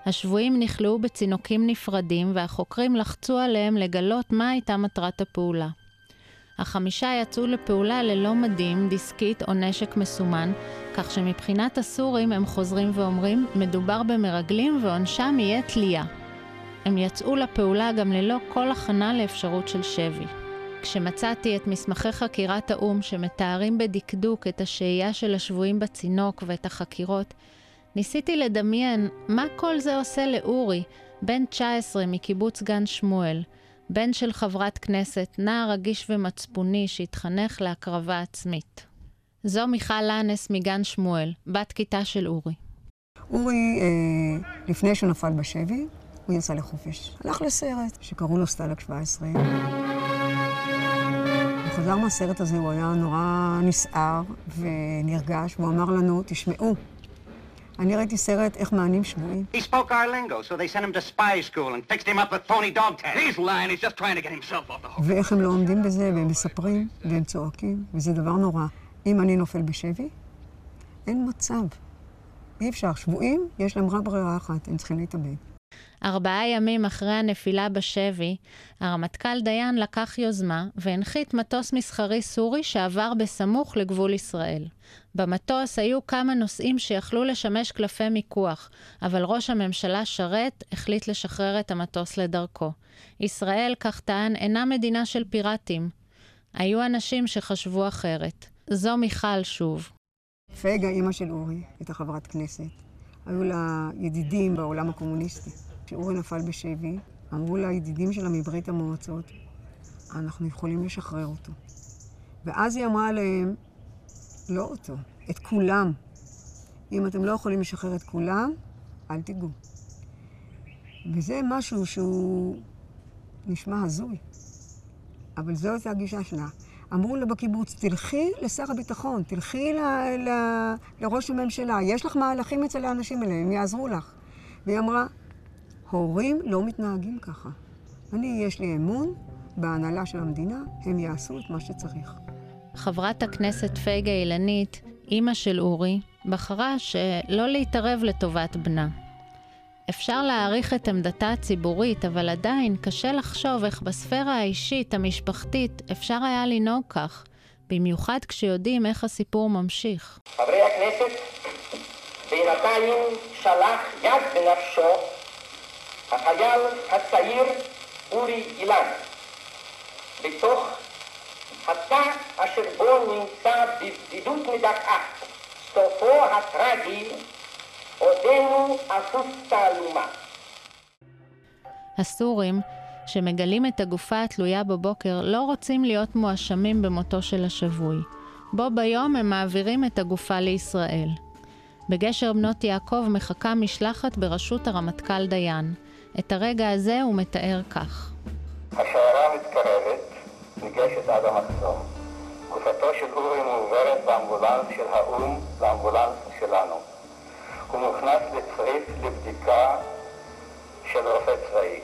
השבויים נכלאו בצינוקים נפרדים והחוקרים לחצו עליהם לגלות מה הייתה מטרת הפעולה. החמישה יצאו לפעולה ללא מדים, דיסקית או נשק מסומן, כך שמבחינת הסורים הם חוזרים ואומרים, מדובר במרגלים ועונשם יהיה תלייה. הם יצאו לפעולה גם ללא כל הכנה לאפשרות של שבי. כשמצאתי את מסמכי חקירת האו"ם שמתארים בדקדוק את השהייה של השבויים בצינוק ואת החקירות, ניסיתי לדמיין מה כל זה עושה לאורי, בן 19 מקיבוץ גן שמואל, בן של חברת כנסת, נער רגיש ומצפוני שהתחנך להקרבה עצמית. זו מיכל לנס מגן שמואל, בת כיתה של אורי. אורי, אה, לפני שהוא נפל בשבי, הוא יצא לחופש. הלך לסרט שקראו לו סטלק 17. הוא חזר מהסרט הזה, הוא היה נורא נסער ונרגש, והוא אמר לנו, תשמעו, אני ראיתי סרט איך מענים שבויים. He spoke our lingo, so they sent him to spy school and fixed him up with phony dog tags. He's lying, he's just trying to get himself off the hook. ואיך הם לא עומדים בזה, והם מספרים, והם צועקים, וזה דבר נורא. אם אני נופל בשבי, אין מצב. אי אפשר. שבויים, יש להם רק ברירה אחת, הם צריכים להתאבד. ארבעה ימים אחרי הנפילה בשבי, הרמטכ"ל דיין לקח יוזמה והנחית מטוס מסחרי סורי שעבר בסמוך לגבול ישראל. במטוס היו כמה נוסעים שיכלו לשמש קלפי מיקוח, אבל ראש הממשלה שרת החליט לשחרר את המטוס לדרכו. ישראל, כך טען, אינה מדינה של פיראטים. היו אנשים שחשבו אחרת. זו מיכל שוב. פגה, אימא של אורי, הייתה חברת כנסת. היו לה ידידים בעולם הקומוניסטי. כשאורי נפל בשבי, אמרו לידידים שלה מברית המועצות, אנחנו יכולים לשחרר אותו. ואז היא אמרה להם, לא אותו, את כולם. אם אתם לא יכולים לשחרר את כולם, אל תיגעו. וזה משהו שהוא נשמע הזוי, אבל זו הייתה הגישה שלה. אמרו לה בקיבוץ, תלכי לשר הביטחון, תלכי ל, ל, לראש הממשלה, יש לך מהלכים אצל האנשים האלה, הם יעזרו לך. והיא אמרה, הורים לא מתנהגים ככה. אני, יש לי אמון בהנהלה של המדינה, הם יעשו את מה שצריך. חברת הכנסת פייגה אילנית, אימא של אורי, בחרה שלא להתערב לטובת בנה. אפשר להעריך את עמדתה הציבורית, אבל עדיין קשה לחשוב איך בספירה האישית, המשפחתית, אפשר היה לנהוג כך, במיוחד כשיודעים איך הסיפור ממשיך. חברי הכנסת, בינתיים שלח יד בנפשו החייל הצעיר אורי אילן, בתוך התא אשר בו נמצא בבדידות מדכאה. סופו הטרגי עודנו אפוס תעלומה. הסורים, שמגלים את הגופה התלויה בבוקר, לא רוצים להיות מואשמים במותו של השבוי. בו ביום הם מעבירים את הגופה לישראל. בגשר בנות יעקב מחכה משלחת בראשות הרמטכ"ל דיין. את הרגע הזה הוא מתאר כך. השיירה מתקרבת, ניגשת עד המחסום. גופתו של אורי מועברת באמבולנס של האו"ם לאמבולנס שלנו. הוא מוכנס לצריף לבדיקה של רופא צבאי.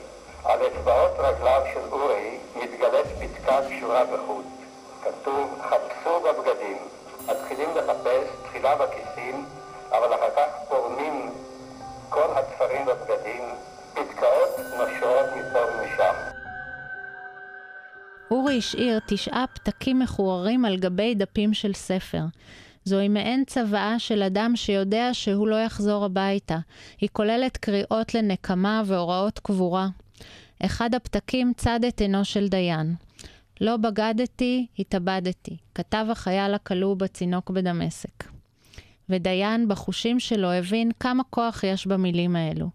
על אצבעות רגליו של אורי מתגלית פתקה קשורה בחוט. כתוב, חפשו בבגדים. מתחילים לחפש, תחילה בכיסים, אבל אחר כך פורמים כל התפרים בבגדים, פתקאות נושרות מפה ומשם. אורי השאיר תשעה פתקים מחוררים על גבי דפים של ספר. זוהי מעין צוואה של אדם שיודע שהוא לא יחזור הביתה. היא כוללת קריאות לנקמה והוראות קבורה. אחד הפתקים צד את עינו של דיין. לא בגדתי, התאבדתי, כתב החייל הכלוא בצינוק בדמשק. ודיין, בחושים שלו, הבין כמה כוח יש במילים האלו.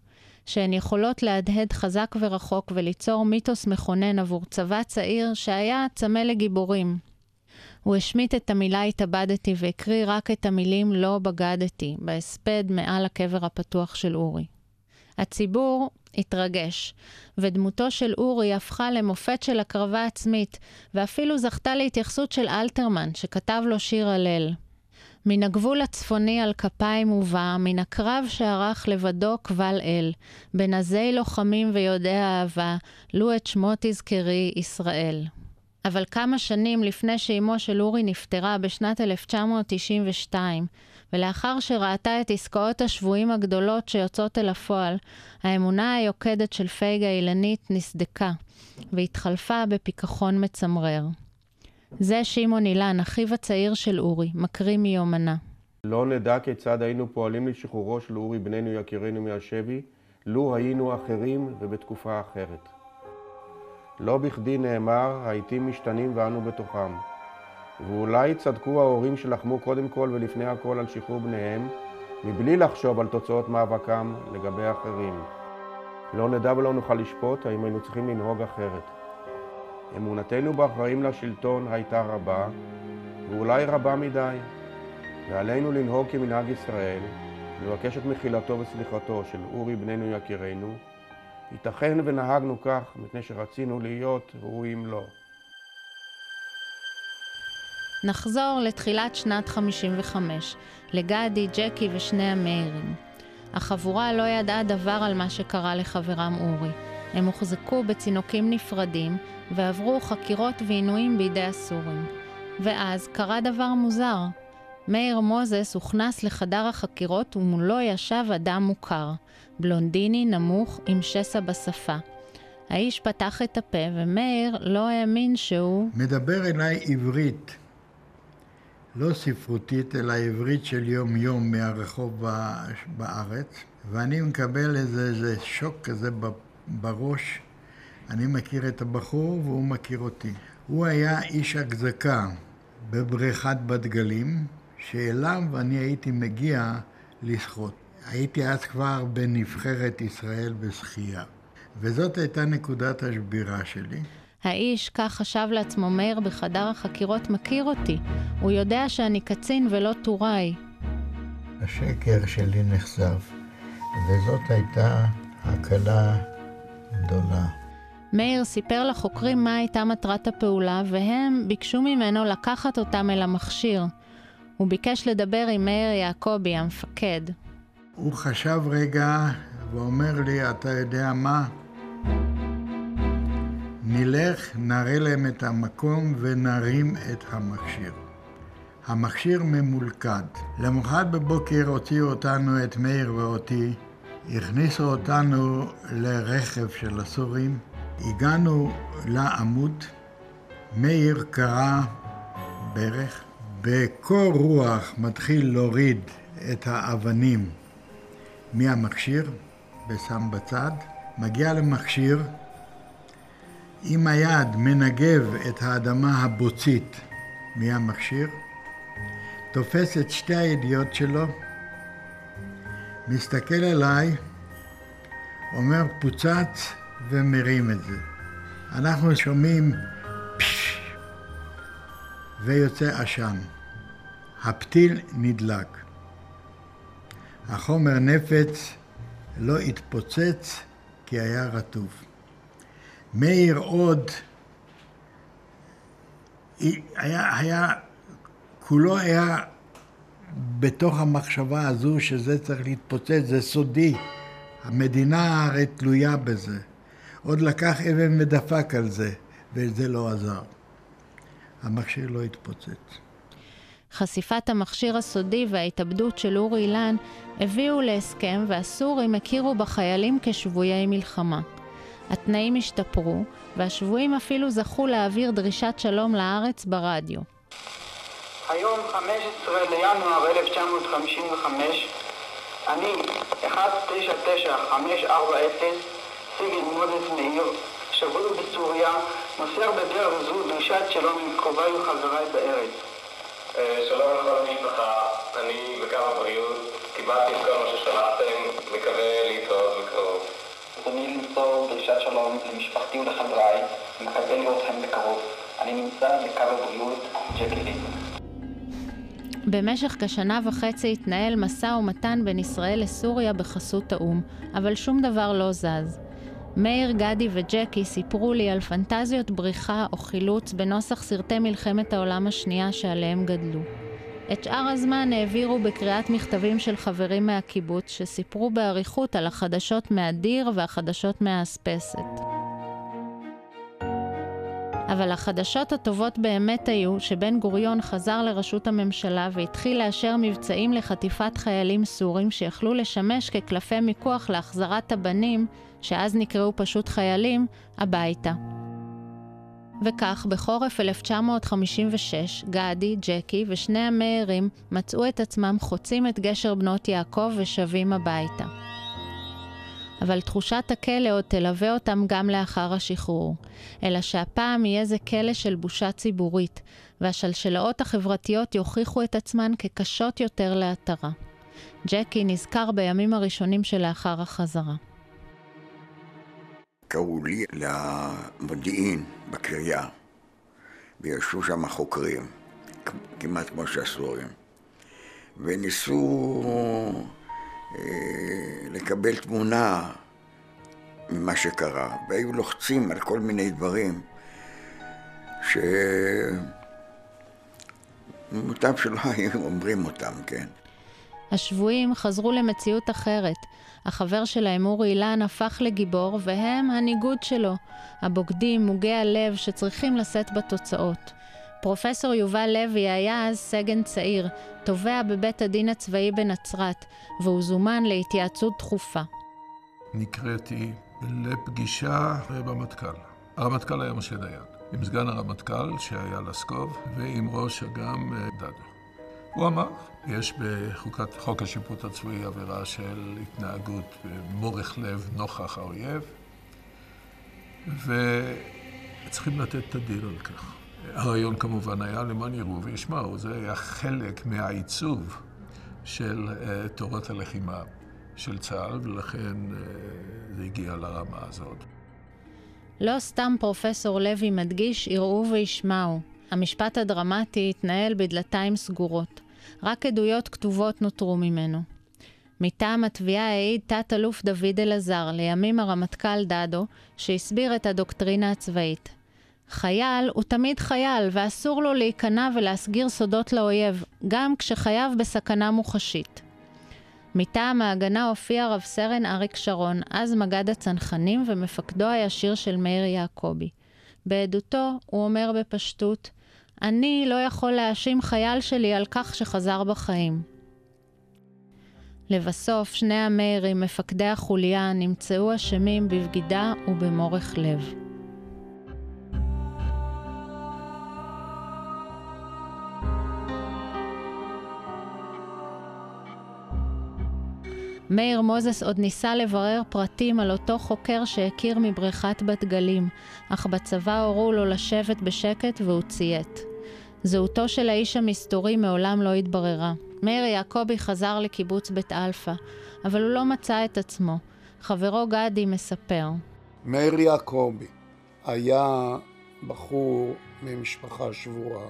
שהן יכולות להדהד חזק ורחוק וליצור מיתוס מכונן עבור צבא צעיר שהיה צמא לגיבורים. הוא השמיט את המילה התאבדתי והקריא רק את המילים לא בגדתי, בהספד מעל הקבר הפתוח של אורי. הציבור התרגש, ודמותו של אורי הפכה למופת של הקרבה עצמית, ואפילו זכתה להתייחסות של אלתרמן, שכתב לו שיר הלל. מן הגבול הצפוני על כפיים ובא, מן הקרב שערך לבדו קבל אל, בין עזי לוחמים ויודעי אהבה, לו את שמו תזכרי ישראל. אבל כמה שנים לפני שאימו של אורי נפטרה בשנת 1992, ולאחר שראתה את עסקאות השבויים הגדולות שיוצאות אל הפועל, האמונה היוקדת של פייגה אילנית נסדקה, והתחלפה בפיכחון מצמרר. זה שמעון אילן, אחיו הצעיר של אורי, מקריא מיומנה. לא נדע כיצד היינו פועלים לשחרורו של אורי בננו יקירנו מהשבי, לו היינו אחרים ובתקופה אחרת. לא בכדי נאמר, העיתים משתנים ואנו בתוכם. ואולי צדקו ההורים שלחמו קודם כל ולפני הכל על שחרור בניהם, מבלי לחשוב על תוצאות מאבקם לגבי אחרים. לא נדע ולא נוכל לשפוט האם היינו צריכים לנהוג אחרת. אמונתנו באחראים לשלטון הייתה רבה, ואולי רבה מדי, ועלינו לנהוג כמנהג ישראל, לבקש את מחילתו וסליחתו של אורי בננו יקירנו, ייתכן ונהגנו כך מפני שרצינו להיות ראויים לו. נחזור לתחילת שנת 55, לגדי, ג'קי ושני המאירים. החבורה לא ידעה דבר על מה שקרה לחברם אורי. הם הוחזקו בצינוקים נפרדים ועברו חקירות ועינויים בידי הסורים. ואז קרה דבר מוזר. מאיר מוזס הוכנס לחדר החקירות ומולו ישב אדם מוכר, בלונדיני נמוך עם שסע בשפה. האיש פתח את הפה ומאיר לא האמין שהוא... מדבר אליי עברית, לא ספרותית, אלא עברית של יום-יום מהרחוב בארץ, ואני מקבל איזה, איזה שוק כזה בראש. אני מכיר את הבחור והוא מכיר אותי. הוא היה איש החזקה בבריכת בת גלים, שאליו אני הייתי מגיע לשחות. הייתי אז כבר בנבחרת ישראל בשחייה, וזאת הייתה נקודת השבירה שלי. האיש, כך חשב לעצמו מאיר בחדר החקירות, מכיר אותי. הוא יודע שאני קצין ולא טוראי. השקר שלי נחשף, וזאת הייתה הקלה גדולה. מאיר סיפר לחוקרים מה הייתה מטרת הפעולה, והם ביקשו ממנו לקחת אותם אל המכשיר. הוא ביקש לדבר עם מאיר יעקבי, המפקד. הוא חשב רגע ואומר לי, אתה יודע מה? נלך, נראה להם את המקום ונרים את המכשיר. המכשיר ממולכד. למחרת בבוקר הוציאו אותנו, את מאיר ואותי, הכניסו אותנו לרכב של הסורים, הגענו לעמוד, מאיר קרא ברך, בקור רוח מתחיל להוריד את האבנים מהמכשיר ושם בצד, מגיע למכשיר, עם היד מנגב את האדמה הבוצית מהמכשיר, תופס את שתי הידיעות שלו, מסתכל עליי, אומר פוצץ ומרים את זה. אנחנו שומעים ויוצא עשן. הפתיל נדלק. החומר נפץ לא התפוצץ כי היה רטוב. מאיר עוד היה, היה, כולו היה בתוך המחשבה הזו שזה צריך להתפוצץ, זה סודי. המדינה הרי תלויה בזה. עוד לקח אבן ודפק על זה, וזה לא עזר. המכשיר לא התפוצץ. חשיפת המכשיר הסודי וההתאבדות של אורי אילן הביאו להסכם והסורים הכירו בחיילים כשבויי מלחמה. התנאים השתפרו, והשבויים אפילו זכו להעביר דרישת שלום לארץ ברדיו. היום 15 לינואר 1955, אני 199540, סיגל מודס מאיר, שבוי בסוריה, מוסר בדרך זו דרישת שלום עם קרוביי וחבריי בארץ. שלום לכל המשפחה, אני בקו הבריאות, קיבלתי את כל מה ששלחתם, מקווה להתראות בקרוב. ברצוני למסור דרישת שלום למשפחתי ולחבריי, ומקווה לראותכם בקרוב. אני נמצא בקו הבריאות, ג'קי. במשך כשנה וחצי התנהל משא ומתן בין ישראל לסוריה בחסות האו"ם, אבל שום דבר לא זז. מאיר, גדי וג'קי סיפרו לי על פנטזיות בריחה או חילוץ בנוסח סרטי מלחמת העולם השנייה שעליהם גדלו. את שאר הזמן העבירו בקריאת מכתבים של חברים מהקיבוץ שסיפרו באריכות על החדשות מהדיר והחדשות מהאספסת. אבל החדשות הטובות באמת היו שבן גוריון חזר לראשות הממשלה והתחיל לאשר מבצעים לחטיפת חיילים סורים שיכלו לשמש כקלפי מיקוח להחזרת הבנים, שאז נקראו פשוט חיילים, הביתה. וכך, בחורף 1956, גדי, ג'קי ושני המאירים מצאו את עצמם חוצים את גשר בנות יעקב ושבים הביתה. אבל תחושת הכלא עוד תלווה אותם גם לאחר השחרור, אלא שהפעם יהיה זה כלא של בושה ציבורית, והשלשלאות החברתיות יוכיחו את עצמן כקשות יותר להתרה. ג'קי נזכר בימים הראשונים שלאחר החזרה. קראו לי למודיעין בקריה, וישבו שם חוקרים, כמעט כמו שהסורים, וניסו אה, לקבל תמונה ממה שקרה, והיו לוחצים על כל מיני דברים שמוטב שלא היו אומרים אותם, כן. השבויים חזרו למציאות אחרת. החבר שלהם, אורי אילן, הפך לגיבור, והם הניגוד שלו. הבוגדים, מוגי הלב, שצריכים לשאת בתוצאות. פרופסור יובל לוי היה אז סגן צעיר, תובע בבית הדין הצבאי בנצרת, והוא זומן להתייעצות דחופה. נקראתי לפגישה במטכ"ל. הרמטכ"ל היה משה דיין, עם סגן הרמטכ"ל שהיה לסקוב, ועם ראש אג"ם אה, דדו. הוא אמר, יש בחוקת חוק השיפוט הצבאי עבירה של התנהגות מורך לב נוכח האויב, וצריכים לתת את הדין על כך. הרעיון כמובן היה למען יראו וישמעו, זה היה חלק מהעיצוב של uh, תורת הלחימה של צה"ל, ולכן uh, זה הגיע לרמה הזאת. לא סתם פרופסור לוי מדגיש יראו וישמעו. המשפט הדרמטי התנהל בדלתיים סגורות. רק עדויות כתובות נותרו ממנו. מטעם התביעה העיד תת-אלוף דוד אלעזר, לימים הרמטכ"ל דדו, שהסביר את הדוקטרינה הצבאית. חייל הוא תמיד חייל, ואסור לו להיכנע ולהסגיר סודות לאויב, גם כשחייו בסכנה מוחשית. מטעם ההגנה הופיע רב סרן אריק שרון, אז מג"ד הצנחנים ומפקדו הישיר של מאיר יעקבי. בעדותו הוא אומר בפשטות, אני לא יכול להאשים חייל שלי על כך שחזר בחיים. לבסוף, שני המאירים, מפקדי החוליה, נמצאו אשמים בבגידה ובמורך לב. מאיר מוזס עוד ניסה לברר פרטים על אותו חוקר שהכיר מבריכת בת גלים, אך בצבא הורו לו לשבת בשקט והוא ציית. זהותו של האיש המסתורי מעולם לא התבררה. מאיר יעקבי חזר לקיבוץ בית אלפא, אבל הוא לא מצא את עצמו. חברו גדי מספר. מאיר יעקבי היה בחור ממשפחה שבורה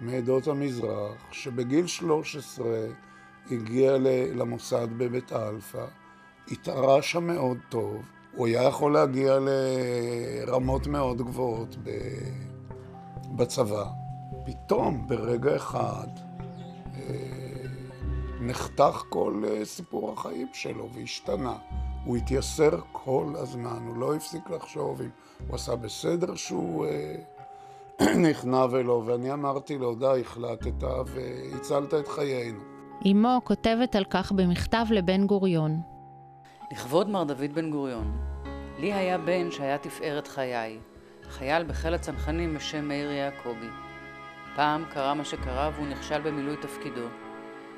מעדות המזרח, שבגיל 13 הגיע למוסד בבית אלפא, התערה שם מאוד טוב, הוא היה יכול להגיע לרמות מאוד גבוהות בצבא. פתאום, ברגע אחד, אה, נחתך כל אה, סיפור החיים שלו והשתנה. הוא התייסר כל הזמן, הוא לא הפסיק לחשוב אם הוא עשה בסדר שהוא אה, נכנע ולא, ואני אמרתי לו, די, החלטת והצלת את חיינו. אמו כותבת על כך במכתב לבן גוריון. לכבוד מר דוד בן גוריון, לי היה בן שהיה תפארת חיי, חייל בחיל הצנחנים בשם מאיר יעקבי. פעם קרה מה שקרה והוא נכשל במילוי תפקידו.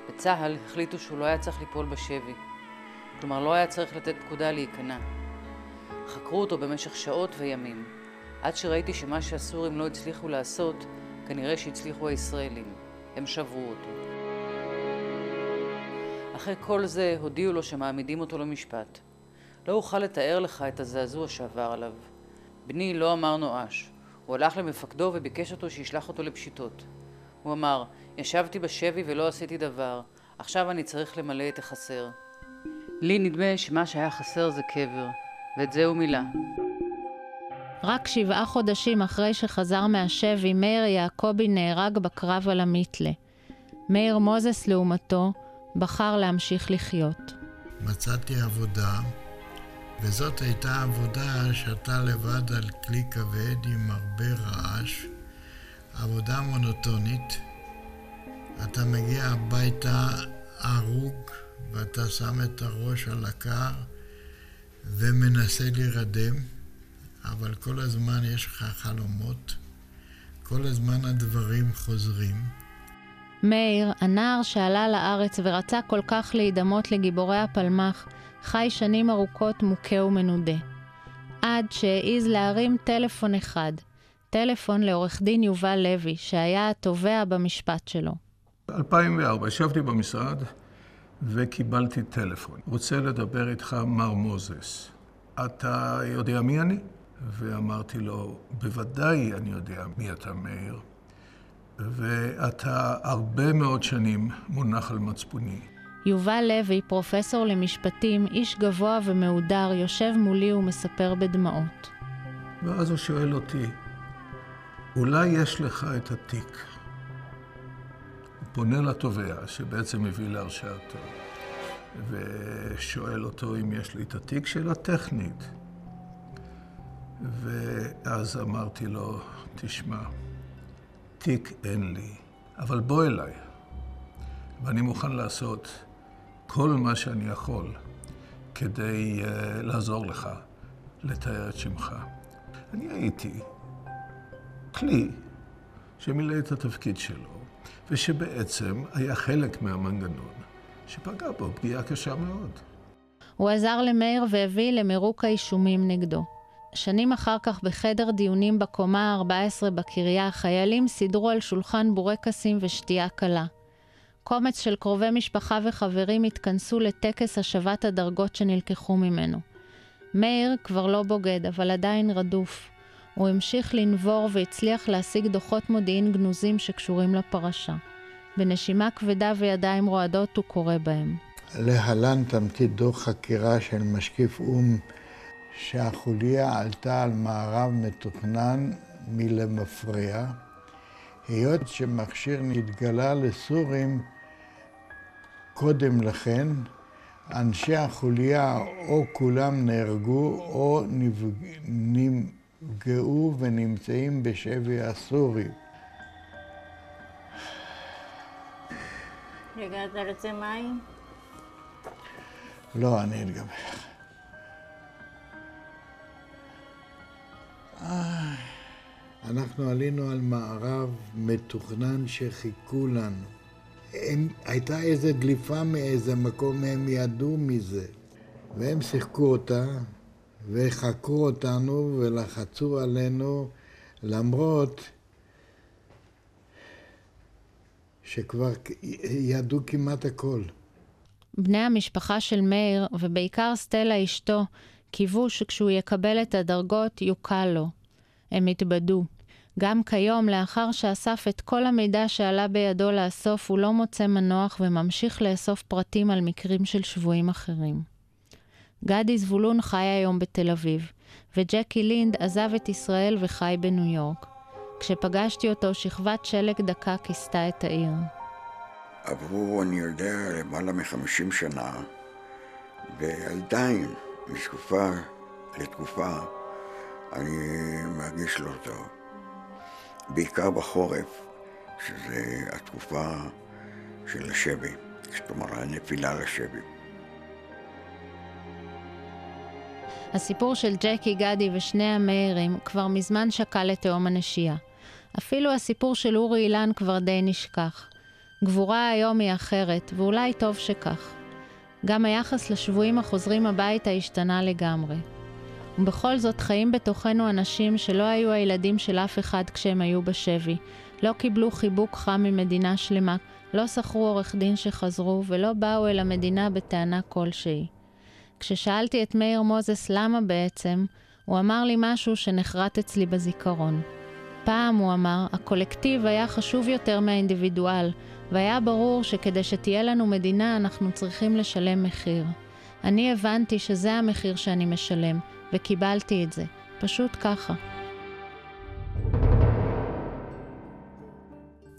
בצה"ל החליטו שהוא לא היה צריך ליפול בשבי. כלומר, לא היה צריך לתת פקודה להיכנע. חקרו אותו במשך שעות וימים, עד שראיתי שמה שהסורים לא הצליחו לעשות, כנראה שהצליחו הישראלים. הם שברו אותו. אחרי כל זה הודיעו לו שמעמידים אותו למשפט. לא אוכל לתאר לך את הזעזוע שעבר עליו. בני לא אמר נואש. הוא הלך למפקדו וביקש אותו שישלח אותו לפשיטות. הוא אמר, ישבתי בשבי ולא עשיתי דבר, עכשיו אני צריך למלא את החסר. לי נדמה שמה שהיה חסר זה קבר, ואת זה הוא מילא. רק שבעה חודשים אחרי שחזר מהשבי, מאיר יעקבי נהרג בקרב על המיתלה. מאיר מוזס, לעומתו, בחר להמשיך לחיות. מצאתי עבודה וזאת הייתה עבודה שאתה לבד על כלי כבד עם הרבה רעש, עבודה מונוטונית. אתה מגיע הביתה הרוג ואתה שם את הראש על הקר ומנסה להירדם, אבל כל הזמן יש לך חלומות, כל הזמן הדברים חוזרים. מאיר, הנער שעלה לארץ ורצה כל כך להידמות לגיבורי הפלמ"ח, חי שנים ארוכות מוכה ומנודה. עד שהעז להרים טלפון אחד, טלפון לעורך דין יובל לוי, שהיה התובע במשפט שלו. 2004, ישבתי במשרד וקיבלתי טלפון. רוצה לדבר איתך מר מוזס. אתה יודע מי אני? ואמרתי לו, בוודאי אני יודע מי אתה, מאיר. ואתה הרבה מאוד שנים מונח על מצפוני. יובל לוי, פרופסור למשפטים, איש גבוה ומהודר, יושב מולי ומספר בדמעות. ואז הוא שואל אותי, אולי יש לך את התיק? הוא פונה לתובע, שבעצם מביא להרשעתו, ושואל אותו אם יש לי את התיק, שאלה טכנית. ואז אמרתי לו, תשמע, תיק אין לי, אבל בוא אליי, ואני מוכן לעשות כל מה שאני יכול כדי uh, לעזור לך לתאר את שמך. אני הייתי כלי שמילא את התפקיד שלו, ושבעצם היה חלק מהמנגנון שפגע בו פגיעה קשה מאוד. הוא עזר למאיר והביא למירוק האישומים נגדו. שנים אחר כך בחדר דיונים בקומה ה-14 בקריה, חיילים סידרו על שולחן בורקסים ושתייה קלה. קומץ של קרובי משפחה וחברים התכנסו לטקס השבת הדרגות שנלקחו ממנו. מאיר כבר לא בוגד, אבל עדיין רדוף. הוא המשיך לנבור והצליח להשיג דוחות מודיעין גנוזים שקשורים לפרשה. בנשימה כבדה וידיים רועדות הוא קורא בהם. להלן תמצית דוח חקירה של משקיף או"ם שהחוליה עלתה על מערב מתוכנן מלמפרע, היות שמכשיר נתגלה לסורים קודם לכן, אנשי החוליה או כולם נהרגו או נפגעו ונמצאים בשבי הסורי. רגע, אתה רוצה מים? לא, אני אתגבר. אנחנו עלינו על מערב מתוכנן שחיכו לנו. הם, הייתה איזו דליפה מאיזה מקום, הם ידעו מזה. והם שיחקו אותה, וחקרו אותנו, ולחצו עלינו, למרות שכבר ידעו כמעט הכל. בני המשפחה של מאיר, ובעיקר סטלה אשתו, קיוו שכשהוא יקבל את הדרגות יוקל לו. הם התבדו. גם כיום, לאחר שאסף את כל המידע שעלה בידו לאסוף, הוא לא מוצא מנוח וממשיך לאסוף פרטים על מקרים של שבויים אחרים. גדי זבולון חי היום בתל אביב, וג'קי לינד עזב את ישראל וחי בניו יורק. כשפגשתי אותו, שכבת שלג דקה כיסתה את העיר. עברו, אני יודע, למעלה מחמישים שנה, ועדיין, מתקופה לתקופה, אני מרגיש לא טוב. בעיקר בחורף, שזה התקופה של השבי, כלומר הנפילה לשבי. הסיפור של ג'קי, גדי ושני המאירים כבר מזמן שקע לתהום הנשייה. אפילו הסיפור של אורי אילן כבר די נשכח. גבורה היום היא אחרת, ואולי טוב שכך. גם היחס לשבויים החוזרים הביתה השתנה לגמרי. ובכל זאת חיים בתוכנו אנשים שלא היו הילדים של אף אחד כשהם היו בשבי, לא קיבלו חיבוק חם ממדינה שלמה, לא שכרו עורך דין שחזרו, ולא באו אל המדינה בטענה כלשהי. כששאלתי את מאיר מוזס למה בעצם, הוא אמר לי משהו שנחרט אצלי בזיכרון. פעם, הוא אמר, הקולקטיב היה חשוב יותר מהאינדיבידואל, והיה ברור שכדי שתהיה לנו מדינה אנחנו צריכים לשלם מחיר. אני הבנתי שזה המחיר שאני משלם, וקיבלתי את זה. פשוט ככה.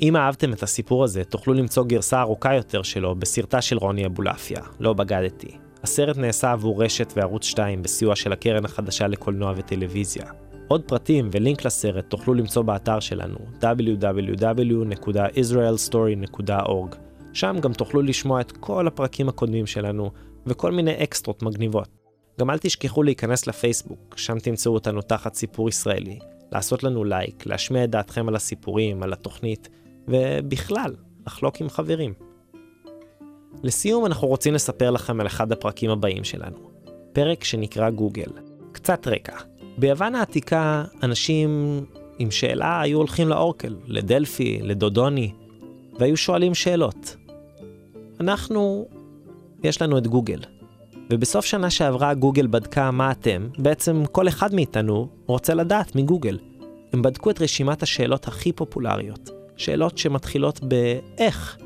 אם אהבתם את הסיפור הזה, תוכלו למצוא גרסה ארוכה יותר שלו בסרטה של רוני אבולעפיה, לא בגדתי. הסרט נעשה עבור רשת וערוץ 2 בסיוע של הקרן החדשה לקולנוע וטלוויזיה. עוד פרטים ולינק לסרט תוכלו למצוא באתר שלנו www.israelstory.org שם גם תוכלו לשמוע את כל הפרקים הקודמים שלנו וכל מיני אקסטרות מגניבות. גם אל תשכחו להיכנס לפייסבוק, שם תמצאו אותנו תחת סיפור ישראלי, לעשות לנו לייק, להשמיע את דעתכם על הסיפורים, על התוכנית, ובכלל, לחלוק עם חברים. לסיום אנחנו רוצים לספר לכם על אחד הפרקים הבאים שלנו, פרק שנקרא גוגל. קצת רקע. ביוון העתיקה אנשים עם שאלה היו הולכים לאורקל, לדלפי, לדודוני, והיו שואלים שאלות. אנחנו, יש לנו את גוגל. ובסוף שנה שעברה גוגל בדקה מה אתם, בעצם כל אחד מאיתנו רוצה לדעת מגוגל. הם בדקו את רשימת השאלות הכי פופולריות. שאלות שמתחילות ב"איך".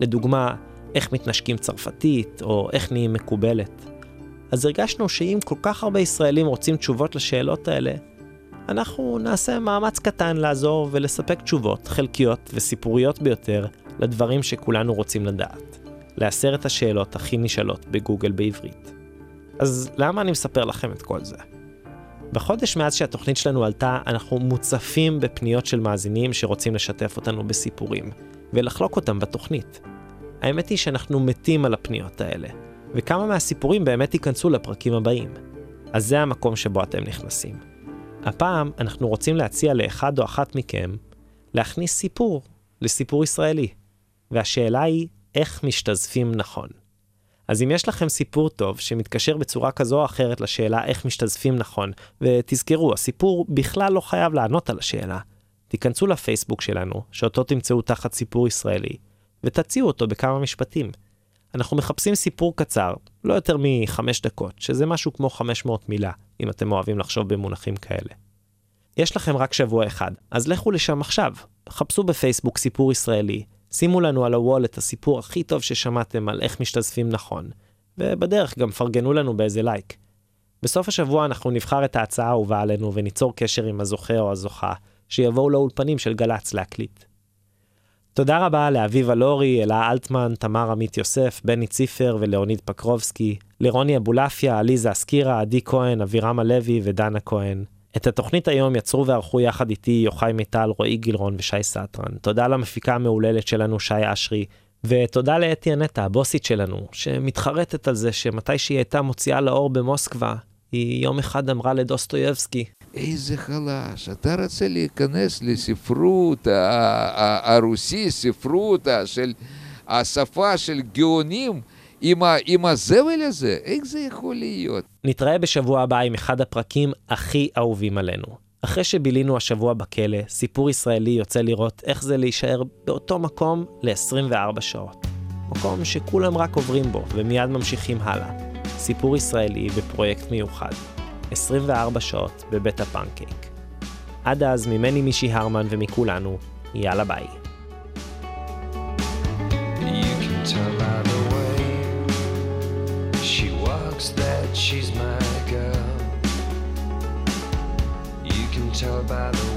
לדוגמה, איך מתנשקים צרפתית, או איך נהיים מקובלת. אז הרגשנו שאם כל כך הרבה ישראלים רוצים תשובות לשאלות האלה, אנחנו נעשה מאמץ קטן לעזור ולספק תשובות חלקיות וסיפוריות ביותר לדברים שכולנו רוצים לדעת. לעשרת השאלות הכי נשאלות בגוגל בעברית. אז למה אני מספר לכם את כל זה? בחודש מאז שהתוכנית שלנו עלתה, אנחנו מוצפים בפניות של מאזינים שרוצים לשתף אותנו בסיפורים, ולחלוק אותם בתוכנית. האמת היא שאנחנו מתים על הפניות האלה, וכמה מהסיפורים באמת ייכנסו לפרקים הבאים. אז זה המקום שבו אתם נכנסים. הפעם אנחנו רוצים להציע לאחד או אחת מכם להכניס סיפור לסיפור ישראלי. והשאלה היא, איך משתזפים נכון? אז אם יש לכם סיפור טוב שמתקשר בצורה כזו או אחרת לשאלה איך משתזפים נכון, ותזכרו, הסיפור בכלל לא חייב לענות על השאלה, תיכנסו לפייסבוק שלנו, שאותו תמצאו תחת סיפור ישראלי, ותציעו אותו בכמה משפטים. אנחנו מחפשים סיפור קצר, לא יותר מחמש דקות, שזה משהו כמו 500 מילה, אם אתם אוהבים לחשוב במונחים כאלה. יש לכם רק שבוע אחד, אז לכו לשם עכשיו. חפשו בפייסבוק סיפור ישראלי, שימו לנו על הוול את הסיפור הכי טוב ששמעתם על איך משתזפים נכון, ובדרך גם פרגנו לנו באיזה לייק. בסוף השבוע אנחנו נבחר את ההצעה האהובה עלינו וניצור קשר עם הזוכה או הזוכה, שיבואו לאולפנים של גל"צ להקליט. תודה רבה לאביבה לורי, אלה אלטמן, תמר עמית יוסף, בני ציפר ולאוניד פקרובסקי, לרוני אבולעפיה, עליזה אסקירה, עדי כהן, אבירם הלוי ודנה כהן. את התוכנית היום יצרו וערכו יחד איתי יוחאי מיטל, רועי גילרון ושי סטרן. תודה למפיקה המהוללת שלנו, שי אשרי, ותודה לאתי הנטע, הבוסית שלנו, שמתחרטת על זה שמתי שהיא הייתה מוציאה לאור במוסקבה, היא יום אחד אמרה לדוסטויבסקי, איזה חלש, אתה רוצה להיכנס לספרות הרוסי, ספרות של השפה של גאונים, עם, ה, עם הזבל הזה, איך זה יכול להיות? נתראה בשבוע הבא עם אחד הפרקים הכי אהובים עלינו. אחרי שבילינו השבוע בכלא, סיפור ישראלי יוצא לראות איך זה להישאר באותו מקום ל-24 שעות. מקום שכולם רק עוברים בו ומיד ממשיכים הלאה. סיפור ישראלי בפרויקט מיוחד. 24 שעות בבית הפנקייק. עד אז, ממני מישי הרמן ומכולנו, יאללה ביי. That she's my girl. You can tell by the